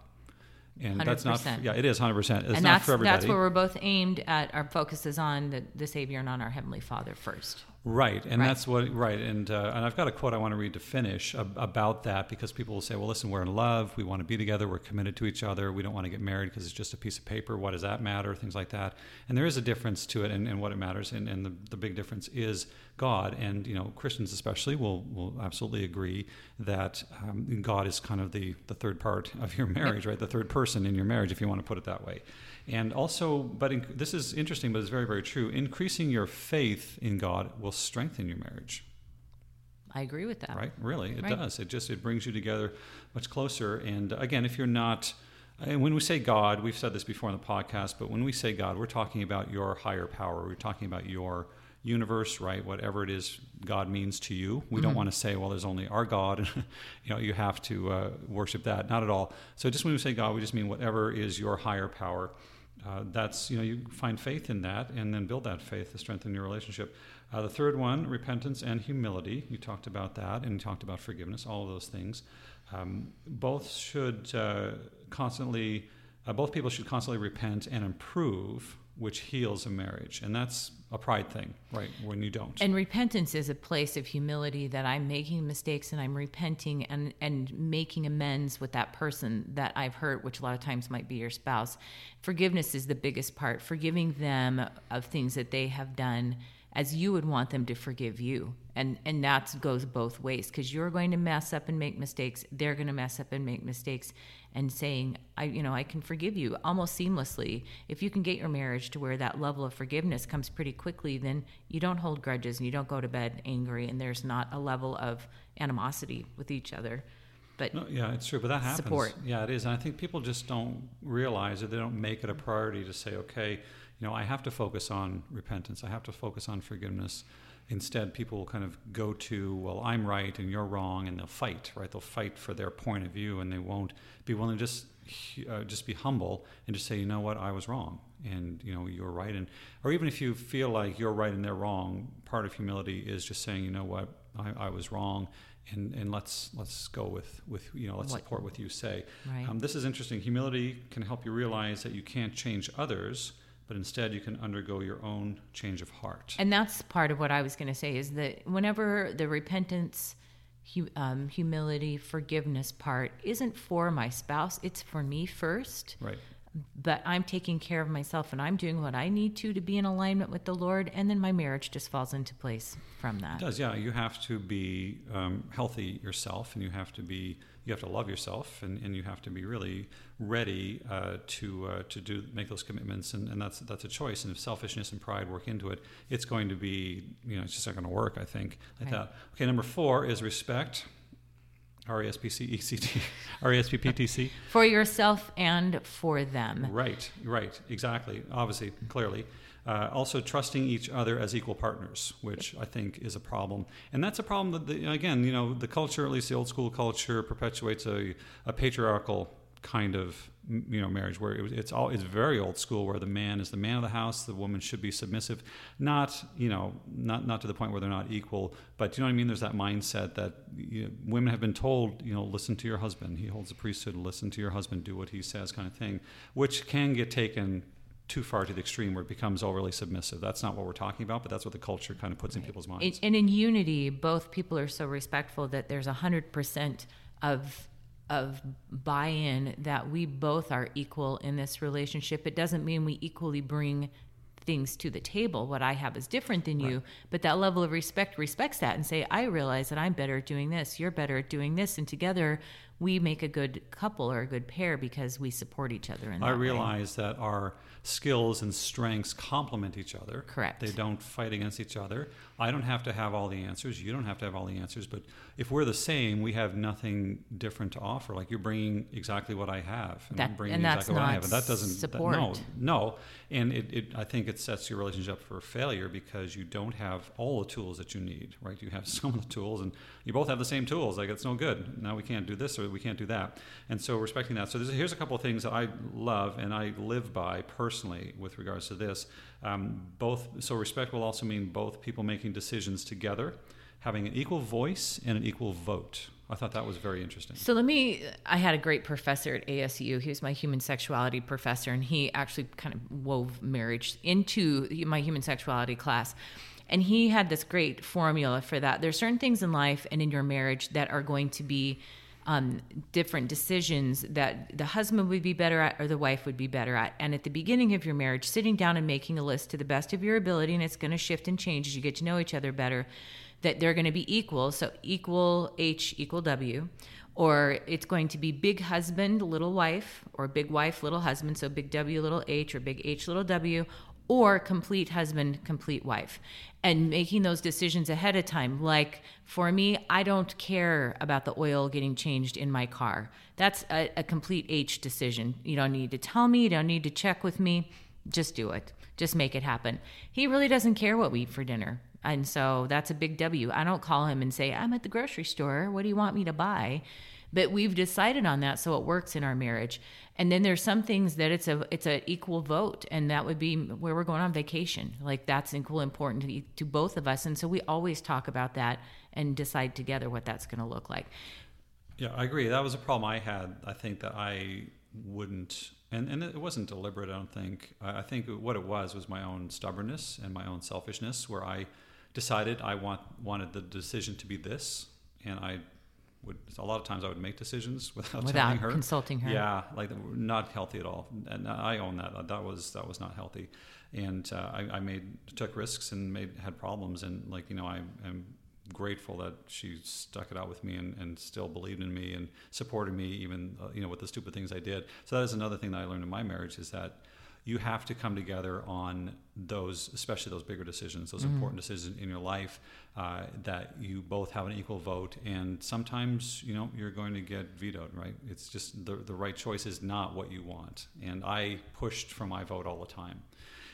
S2: And that's not,
S3: 100%.
S2: yeah, it is 100%. It's
S3: and
S2: not
S3: that's
S2: for everybody.
S3: that's where we're both aimed at. Our focus is on the, the Savior and on our Heavenly Father first.
S2: Right, and
S3: Right.
S2: that's what right, and uh, and I've got a quote I want to read to finish ab- about that because people will say, "Well, listen, we're in love, we want to be together, we're committed to each other, we don't want to get married because it's just a piece of paper. What does that matter?" Things like that, and there is a difference to it, and, and what it matters, and, and the, the big difference is God, and you know Christians especially will will absolutely agree that um, God is kind of the the third part of your marriage, right? The third person in your marriage, if you want to put it that way. And also, but in, this is interesting, but it's very, very true. Increasing your faith in God will strengthen your marriage,
S3: I agree with that.
S2: right? Really, it
S3: Right.
S2: does. It just it brings you together much closer. And again, if you're not, and when we say God, we've said this before in the podcast, but when we say God, we're talking about your higher power. We're talking about your universe, right? Whatever it is God means to you. We don't want to say, well, there's only our God, and you know, you have to uh, worship that. Not at all. So just when we say God, we just mean whatever is your higher power. Uh, that's you know you find faith in that and then build that faith to strengthen your relationship. Uh, the third one, repentance and humility. You talked about that and you talked about forgiveness. All of those things. Um, both should uh, constantly, uh, both people should constantly repent and improve, which heals a marriage, and that's a pride thing, right? When you don't.
S3: And repentance is a place of humility that I'm making mistakes and I'm repenting and, and making amends with that person that I've hurt, which a lot of times might be your spouse. Forgiveness is the biggest part, forgiving them of things that they have done as you would want them to forgive you. And and that goes both ways because you're going to mess up and make mistakes. They're going to mess up and make mistakes. And saying, I you know, I can forgive you almost seamlessly. If you can get your marriage to where that level of forgiveness comes pretty quickly, then you don't hold grudges and you don't go to bed angry, and there's not a level of animosity with each other. But
S2: No, yeah, it's true, but that happens.
S3: Support.
S2: Yeah, it is, and I think people just don't realize it. They don't make it a priority to say, okay, you know, I have to focus on repentance. I have to focus on forgiveness. Instead, people will kind of go to, well, I'm right and you're wrong, and they'll fight, right? They'll fight for their point of view, and they won't be willing to just uh, just be humble and just say, you know what, I was wrong, and you know you're right, and or even if you feel like you're right and they're wrong, part of humility is just saying, you know what, I, I was wrong, and and let's let's go with with you know let's
S3: What-
S2: support what you say.
S3: Right.
S2: Um, this is interesting. Humility can help you realize that you can't change others, but instead you can undergo your own change of heart.
S3: And that's part of what I was going to say is that whenever the repentance, hu- um, humility, forgiveness part isn't for my spouse, it's for me first.
S2: right.
S3: But I'm taking care of myself and I'm doing what I need to to be in alignment with the Lord, and then my marriage just falls into place from
S2: It
S3: that.
S2: does, yeah. You have to be um, healthy yourself, and you have to be you have to love yourself, and, and you have to be really ready uh, to uh, to do make those commitments, and, and that's that's a choice. And if selfishness and pride work into it, it's going to be you know it's just not going to work. I think like
S3: Right.
S2: that. Okay, number four is respect. R E S P C E C T R E S P P T C.
S3: For yourself and for them.
S2: Right, right, exactly. Obviously, clearly. Uh, also, trusting each other as equal partners, which I think is a problem, and that's a problem that, the, again, you know, the culture, at least the old school culture, perpetuates a, a patriarchal kind of you know marriage where it's all it's very old school where the man is the man of the house the woman should be submissive. Not you know not not to the point where they're not equal but you know what i mean? There's that mindset that you know, women have been told you know listen to your husband. He holds the priesthood listen to your husband do what he says kind of thing which can get taken too far to the extreme where it becomes overly submissive. That's not what we're talking about but that's what the culture kind of puts in people's minds.
S3: And, in unity, both people are so respectful that there's a hundred percent of of buy-in that we both are equal in this relationship. It doesn't mean we equally bring things to the table. What I have is different than you, but that level of respect respects that and say, I realize that I'm better at doing this, you're better at doing this, and together we make a good couple or a good pair because we support each other in that
S2: I
S3: way.
S2: realize that our skills and strengths complement each other.
S3: Correct.
S2: They don't fight against each other. I don't have to have all the answers. You don't have to have all the answers. But if we're the same, we have nothing different to offer. Like you're bringing exactly what I have, and
S3: That-
S2: I'm bringing
S3: and
S2: exactly what I have, and that doesn't that-
S3: support.
S2: no, no. And it, it, I think it sets your relationship up for failure because you don't have all the tools that you need. Right? You have some of the tools, and you both have the same tools. Like it's no good. Now we can't do this or we can't do that. And so respecting that. So here's a couple of things that I love and I live by personally with regards to this. Um, both so respect will also mean both people making decisions together, having an equal voice and an equal vote. I thought that was very interesting.
S3: So let me. I had a great professor at ASU. He was my human sexuality professor, and he actually kind of wove marriage into my human sexuality class. And he had this great formula for that. There's certain things in life and in your marriage that are going to be um, different decisions that the husband would be better at or the wife would be better at. And at the beginning of your marriage, sitting down and making a list to the best of your ability, and it's going to shift and change as you get to know each other better, that they're going to be equal. So equal H equal W. Or it's going to be big husband, little wife, or big wife, little husband. So big W, little H, or big H, little W, or complete husband, complete wife and making those decisions ahead of time. Like for me, I don't care about the oil getting changed in my car. That's a, a, complete H decision. You don't need to tell me, you don't need to check with me. Just do it. Just make it happen. He really doesn't care what we eat for dinner. And so that's a big W. I don't call him and say, I'm at the grocery store. What do you want me to buy? But we've decided on that so it works in our marriage and then there's some things that it's a it's an equal vote and that would be where we're going on vacation like that's equal important to, to both of us and so we always talk about that and decide together what that's going to look like
S2: yeah i agree that was a problem i had i think that i wouldn't and, and it wasn't deliberate i don't think i think what it was was my own stubbornness and my own selfishness where i decided i want wanted the decision to be this and i would a lot of times I would make decisions without,
S3: without
S2: telling her,
S3: consulting her.
S2: Yeah, like not healthy at all, and I own that. That was that was not healthy, and uh, I, I, made took risks and made had problems, and like you know I am grateful that she stuck it out with me and, and still believed in me and supported me even uh, you know with the stupid things I did. So that is another thing that I learned in my marriage is that you have to come together on those, especially those bigger decisions, those mm-hmm. important decisions in your life, uh, that you both have an equal vote. And sometimes, you know, you're going to get vetoed, right? It's just the, the right choice is not what you want. And I pushed for my vote all the time.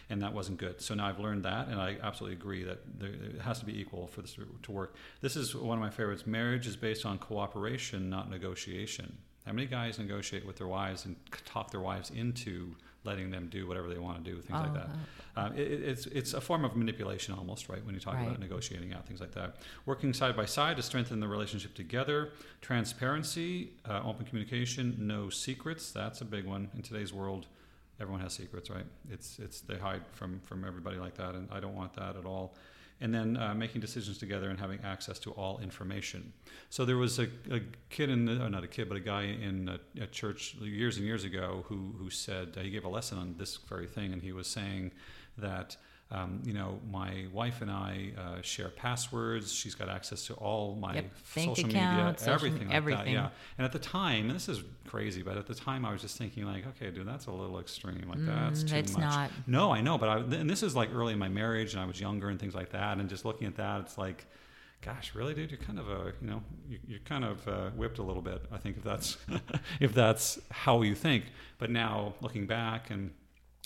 S2: And that wasn't good. So now I've learned that, and I absolutely agree that there, it has to be equal for this to work. This is one of my favorites. Marriage is based on cooperation, not negotiation. How many guys negotiate with their wives and talk their wives into letting them do whatever they want to do, things oh, like that. Uh, um, it, it's it's a form of manipulation almost, right? When you talk right. about negotiating out things like that, working side by side to strengthen the relationship together, transparency, uh, open communication, no secrets. That's a big one in today's world. Everyone has secrets, right? It's it's they hide from from everybody like that, and I don't want that at all and then uh, making decisions together and having access to all information. So there was a, a kid in, the, not a kid, but a guy in a, a, church years and years ago who who said uh, he gave a lesson on this very thing, and he was saying that um, you know, my wife and I uh, share passwords. She's got access to all my
S3: yep.
S2: social
S3: media,
S2: social, everything, like
S3: everything.
S2: That, yeah. And at the time, and this is crazy, but at the time, I was just thinking like, okay, dude, that's a little extreme. Like mm, that's too
S3: much. Not.
S2: No, I know, but I, and this is like early in my marriage, and I was younger and things like that. And just looking at that, it's like gosh, really, dude, you're kind of a, you know, you, are kind of uh, whipped a little bit. I think if that's if that's how you think. But now looking back and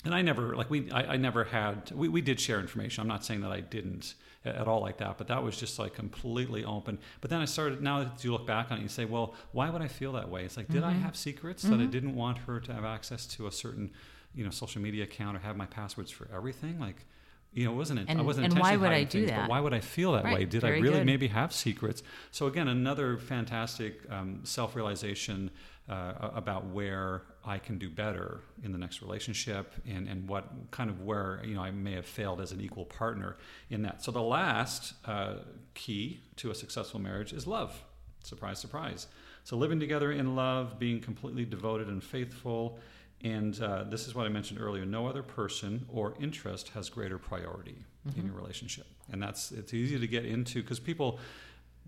S2: and I never like we I, I, never had we, we did share information. I'm not saying that I didn't at all like that, but that was just like completely open. But then I started now that you look back on it, you say, well, why would I feel that way? It's like, did mm-hmm. I have secrets mm-hmm. that I mm-hmm. didn't want her to have access to a certain you know social media account or have my passwords for everything? Like, you know, it wasn't
S3: and,
S2: I wasn't
S3: and why would I
S2: do things,
S3: that?
S2: But why would I feel that
S3: right.
S2: way? Did
S3: Very
S2: I really
S3: good.
S2: maybe have secrets? So again, another fantastic um, self realization uh, about where I can do better in the next relationship and, and what kind of where you know I may have failed as an equal partner in that. So the last uh, key to a successful marriage is love. Surprise, surprise. So living together in love, being completely devoted and faithful, and uh, this is what I mentioned earlier. No other person or interest has greater priority mm-hmm. in your relationship, and that's it's easy to get into because people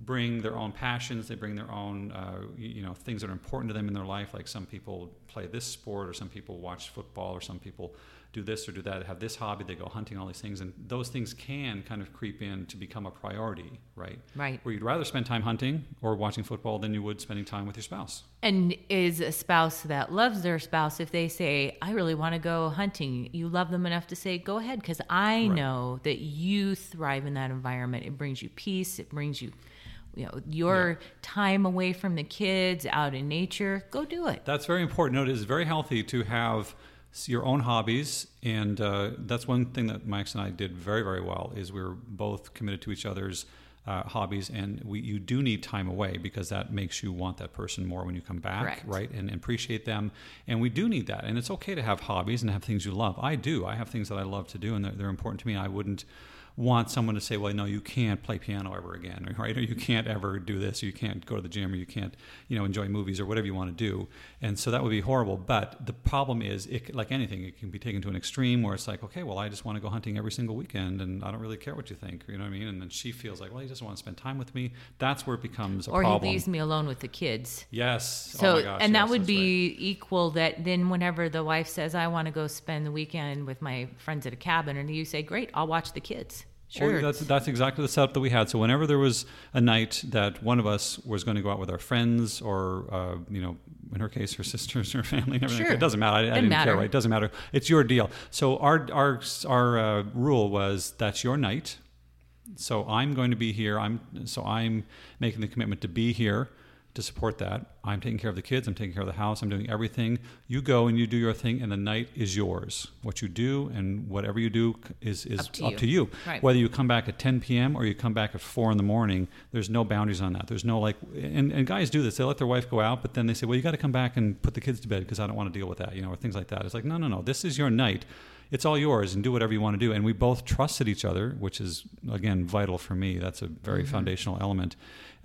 S2: bring their own passions they bring their own uh, you know things that are important to them in their life like some people play this sport or some people watch football or some people do this or do that have this hobby they go hunting all these things and those things can kind of creep in to become a priority right?
S3: Right.
S2: Where you'd rather spend time hunting or watching football than you would spending time with your spouse.
S3: And is a spouse that loves their spouse if they say i really want to go hunting you love them enough to say go ahead because i right. know that you thrive in that environment. It brings you peace it brings you you know your yeah. time away from the kids out in nature go do it.
S2: That's very important. No, it is very healthy to have your own hobbies and uh, that's one thing that max and i did very very well is we were both committed to each other's uh, hobbies and we, you do need time away because that makes you want that person more when you come back
S3: Correct.
S2: right and appreciate them and we do need that and it's okay to have hobbies and have things you love. I do. I have things that i love to do and they're, they're important to me. I wouldn't want someone to say, well, no, you can't play piano ever again, right? Or you can't ever do this, or you can't go to the gym, or you can't, you know, enjoy movies or whatever you want to do. And so that would be horrible. But the problem is, it, like anything, it can be taken to an extreme where it's like, okay, well, I just want to go hunting every single weekend, and I don't really care what you think, you know what I mean? And then she feels like, well, he doesn't want to spend time with me. That's where it becomes a
S3: or
S2: problem.
S3: he leaves me alone with the kids.
S2: Yes.
S3: Oh so,
S2: oh my gosh,
S3: and that
S2: yes,
S3: would be
S2: right.
S3: equal that then whenever the wife says, I want to go spend the weekend with my friends at a cabin, and you say, Great, I'll watch the kids. Sure.
S2: Well, that's that's exactly the setup that we had. So whenever there was a night that one of us was going to go out with our friends, or uh, you know, in her case, her sisters, her family, and everything,
S3: Sure.
S2: it doesn't matter. I, I didn't
S3: matter.
S2: care. Right? It doesn't matter. It's your deal. So our our our uh, rule was that's your night. So I'm going to be here. I'm so I'm making the commitment to be here to support that. I'm taking care of the kids. I'm taking care of the house. I'm doing everything. You go and you do your thing, and the night is yours. What you do and whatever you do is is
S3: Up to
S2: up
S3: you.
S2: to you.
S3: Right.
S2: Whether you come back at 10 p.m. or you come back at four in the morning, there's no boundaries on that. There's no like, and, and guys do this. They let their wife go out, but then they say, well, you got to come back and put the kids to bed because I don't want to deal with that, you know, or things like that. It's like, no, no, no. This is your night. It's all yours, and do whatever you want to do. And we both trusted each other, which is again vital for me. That's a very mm-hmm. foundational element.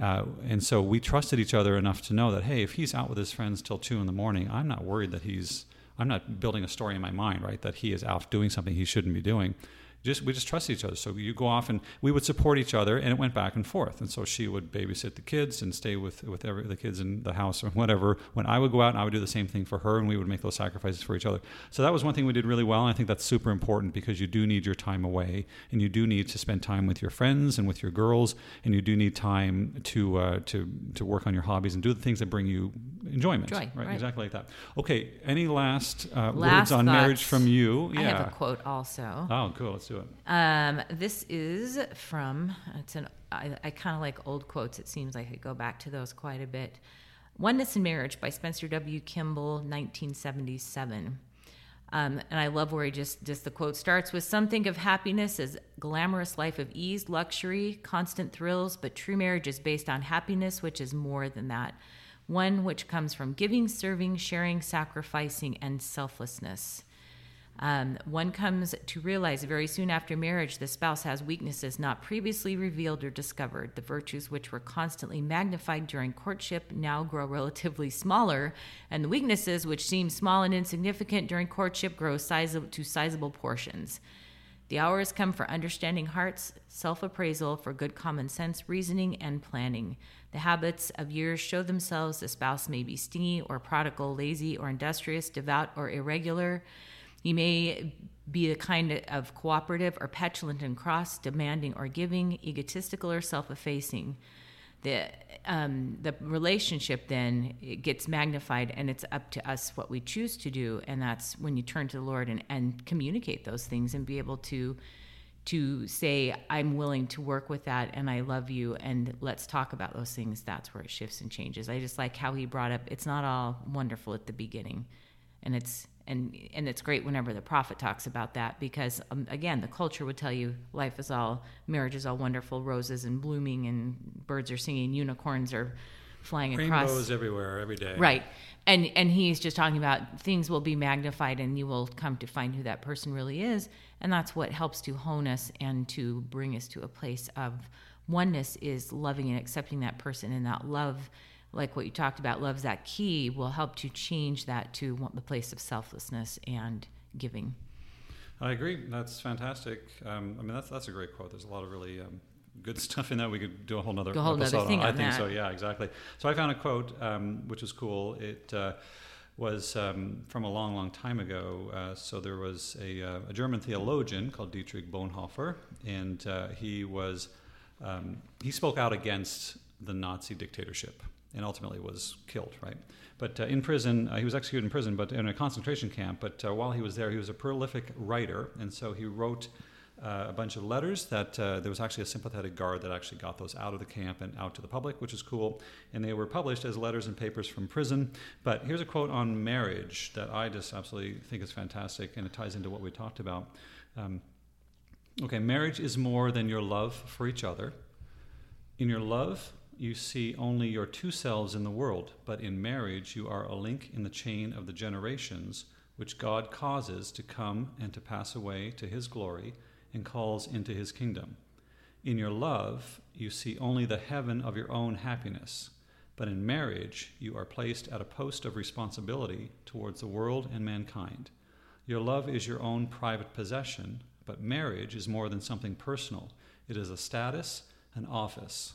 S2: Uh, and so we trusted each other enough to know that hey, if he's out with his friends till two in the morning, I'm not worried that he's. I'm not building a story in my mind, right? That he is out doing something he shouldn't be doing just we just trust each other. So you go off and we would support each other, and it went back and forth. And so she would babysit the kids and stay with with every, the kids in the house or whatever. When I would go out, and I would do the same thing for her, and we would make those sacrifices for each other. So that was one thing we did really well, and I think that's super important because you do need your time away, and you do need to spend time with your friends and with your girls, and you do need time to uh, to to work on your hobbies and do the things that bring you enjoyment.
S3: Joy, right.
S2: Exactly like that. Okay. Any last, uh,
S3: Last
S2: words on marriage from you?
S3: I have a quote also.
S2: Oh, cool. Let's do it.
S3: Um, this is from it's an I, I kind of like old quotes. It seems like I go back to those quite a bit. Oneness in Marriage by Spencer W. Kimball, 1977. Um, and I love where he just just the quote starts with some think of happiness as glamorous life of ease, luxury, constant thrills, but true marriage is based on happiness, which is more than that. One which comes from giving, serving, sharing, sacrificing, and selflessness. Um, one comes to realize very soon after marriage the spouse has weaknesses not previously revealed or discovered. The virtues which were constantly magnified during courtship now grow relatively smaller, and the weaknesses which seem small and insignificant during courtship grow size to sizable portions. The hour has come for understanding hearts, self appraisal, for good common sense reasoning and planning. The habits of years show themselves. The spouse may be stingy or prodigal, lazy or industrious, devout or irregular. He may be a kind of cooperative or petulant and cross, demanding or giving, egotistical or self effacing. The, um, the relationship then gets magnified, and it's up to us what we choose to do. And that's when you turn to the Lord and, and communicate those things and be able to to say, I'm willing to work with that and I love you and let's talk about those things. That's where it shifts and changes. I just like how he brought up it's not all wonderful at the beginning. And it's and and it's great whenever the prophet talks about that because um, again the culture would tell you life is all marriage is all wonderful roses and blooming and birds are singing unicorns are flying across
S2: Rainbows everywhere, every day.
S3: Right. And and he's just talking about things will be magnified and you will come to find who that person really is. And that's what helps to hone us and to bring us to a place of oneness is loving and accepting that person and that love like what you talked about love's that key will help to change that to the place of selflessness and giving
S2: I agree. That's fantastic. Um, I mean, that's that's a great quote. There's a lot of really um, good stuff in that. We could do a whole nother
S3: Go a whole nother
S2: episode
S3: thing
S2: on. I think
S3: that.
S2: so. Yeah, exactly. So I found a quote um, which was cool. It uh, was um, from a long, long time ago. Uh, so there was a, uh, a German theologian called Dietrich Bonhoeffer, and uh, he was um, he spoke out against the Nazi dictatorship and ultimately was killed. Right. But uh, in prison, uh, he was executed in prison, but in a concentration camp. But uh, while he was there, he was a prolific writer, and so he wrote uh, a bunch of letters that uh, there was actually a sympathetic guard that actually got those out of the camp and out to the public, which is cool. And they were published as letters and papers from prison. But here's a quote on marriage that I just absolutely think is fantastic, and it ties into what we talked about. Um, okay, marriage is more than your love for each other. In your love, you see only your two selves in the world, but in marriage, you are a link in the chain of the generations which God causes to come and to pass away to his glory and calls into his kingdom. In your love, you see only the heaven of your own happiness, but in marriage, you are placed at a post of responsibility towards the world and mankind. Your love is your own private possession, but marriage is more than something personal. It is a status, an office.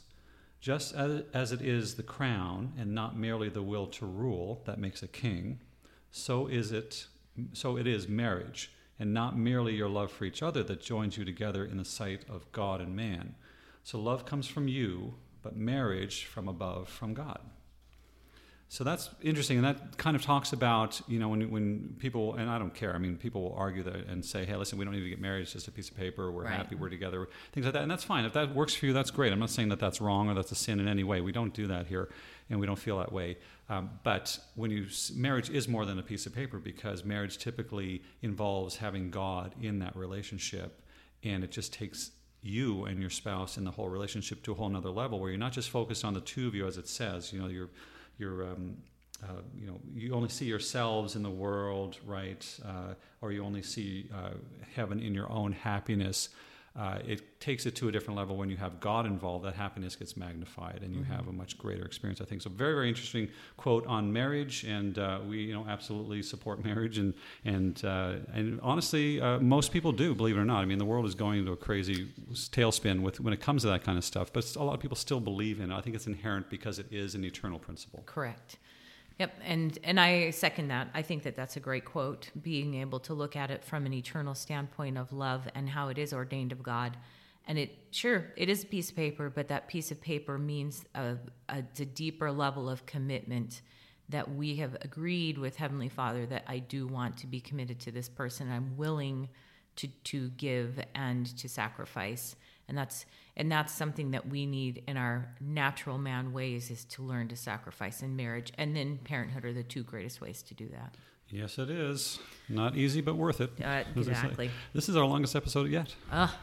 S2: Just as, it is the crown and not merely the will to rule that makes a king, so is it so it is marriage and not merely your love for each other that joins you together in the sight of God and man. So love comes from you, but marriage from above from God. So that's interesting, and that kind of talks about you know when when people and I don't care. I mean, people will argue that and say, "Hey, listen, we don't need to get married. It's just a piece of paper. We're
S3: Right.
S2: happy. We're together." Things like that, and that's fine. If that works for you, that's great. I'm not saying that that's wrong or that's a sin in any way. We don't do that here, and we don't feel that way. Um, but when you marriage is more than a piece of paper because marriage typically involves having God in that relationship, and it just takes you and your spouse and the whole relationship to a whole nother level where you're not just focused on the two of you as it says you know you're you're um, uh, you know you only see yourselves in the world right uh, or you only see uh, heaven in your own happiness uh, it takes it to a different level when you have God involved. That happiness gets magnified, and you have a much greater experience. I think so. Very, very interesting quote on marriage, and uh, we, you know, absolutely support marriage, and and uh, and honestly, uh, most people do, believe it or not. I mean, the world is going into a crazy tailspin with when it comes to that kind of stuff, but a lot of people still believe in it. I think it's inherent because it is an eternal principle.
S3: Correct. Yep, and and I second that. I think that that's a great quote. Being able to look at it from an eternal standpoint of love and how it is ordained of God, and it sure it is a piece of paper, but that piece of paper means a, a, a deeper level of commitment that we have agreed with Heavenly Father that I do want to be committed to this person. I'm willing to to give and to sacrifice and that's and that's something that we need in our natural man ways is to learn to sacrifice in marriage and then parenthood are the two greatest ways to do that
S2: Yes, it is not easy, but worth it.
S3: Uh,
S2: as they say.
S3: exactly.
S2: This is our longest episode yet.
S3: ah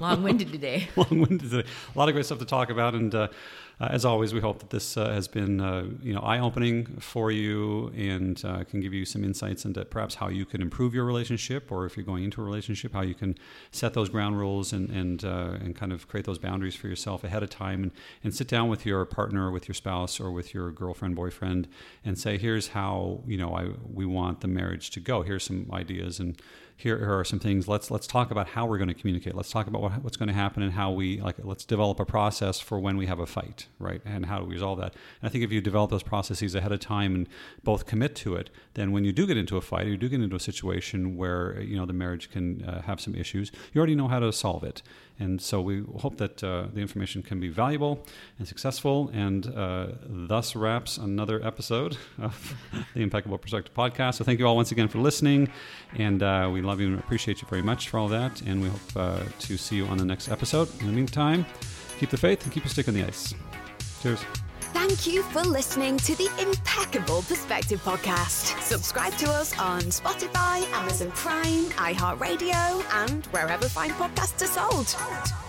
S3: long-winded today
S2: long-winded today. A lot of great stuff to talk about, and uh, uh, as always, we hope that this uh, has been uh, you know eye-opening for you and uh, can give you some insights into perhaps how you can improve your relationship, or if you're going into a relationship, how you can set those ground rules and and uh, and kind of create those boundaries for yourself ahead of time, and and sit down with your partner, with your spouse, or with your girlfriend, boyfriend, and say, here's how you know I we want the marriage to go. Here's some ideas and here are some things. Let's let's talk about how we're going to communicate. Let's talk about what, what's going to happen and how we like. Let's develop a process for when we have a fight, right? And how do we resolve that? And I think if you develop those processes ahead of time and both commit to it, then when you do get into a fight, or you do get into a situation where you know the marriage can uh, have some issues, you already know how to solve it. And so we hope that uh, the information can be valuable and successful. And uh, thus wraps another episode of the Impeccable Perspective podcast. So thank you all once again for listening. And uh, we love you and appreciate you very much for all that. And we hope uh, to see you on the next episode. In the meantime, keep the faith and keep your stick on the ice. Cheers.
S1: Thank you for listening to the Impeccable Perspective Podcast. Subscribe to us on Spotify, Amazon Prime, iHeartRadio, and wherever fine podcasts are sold.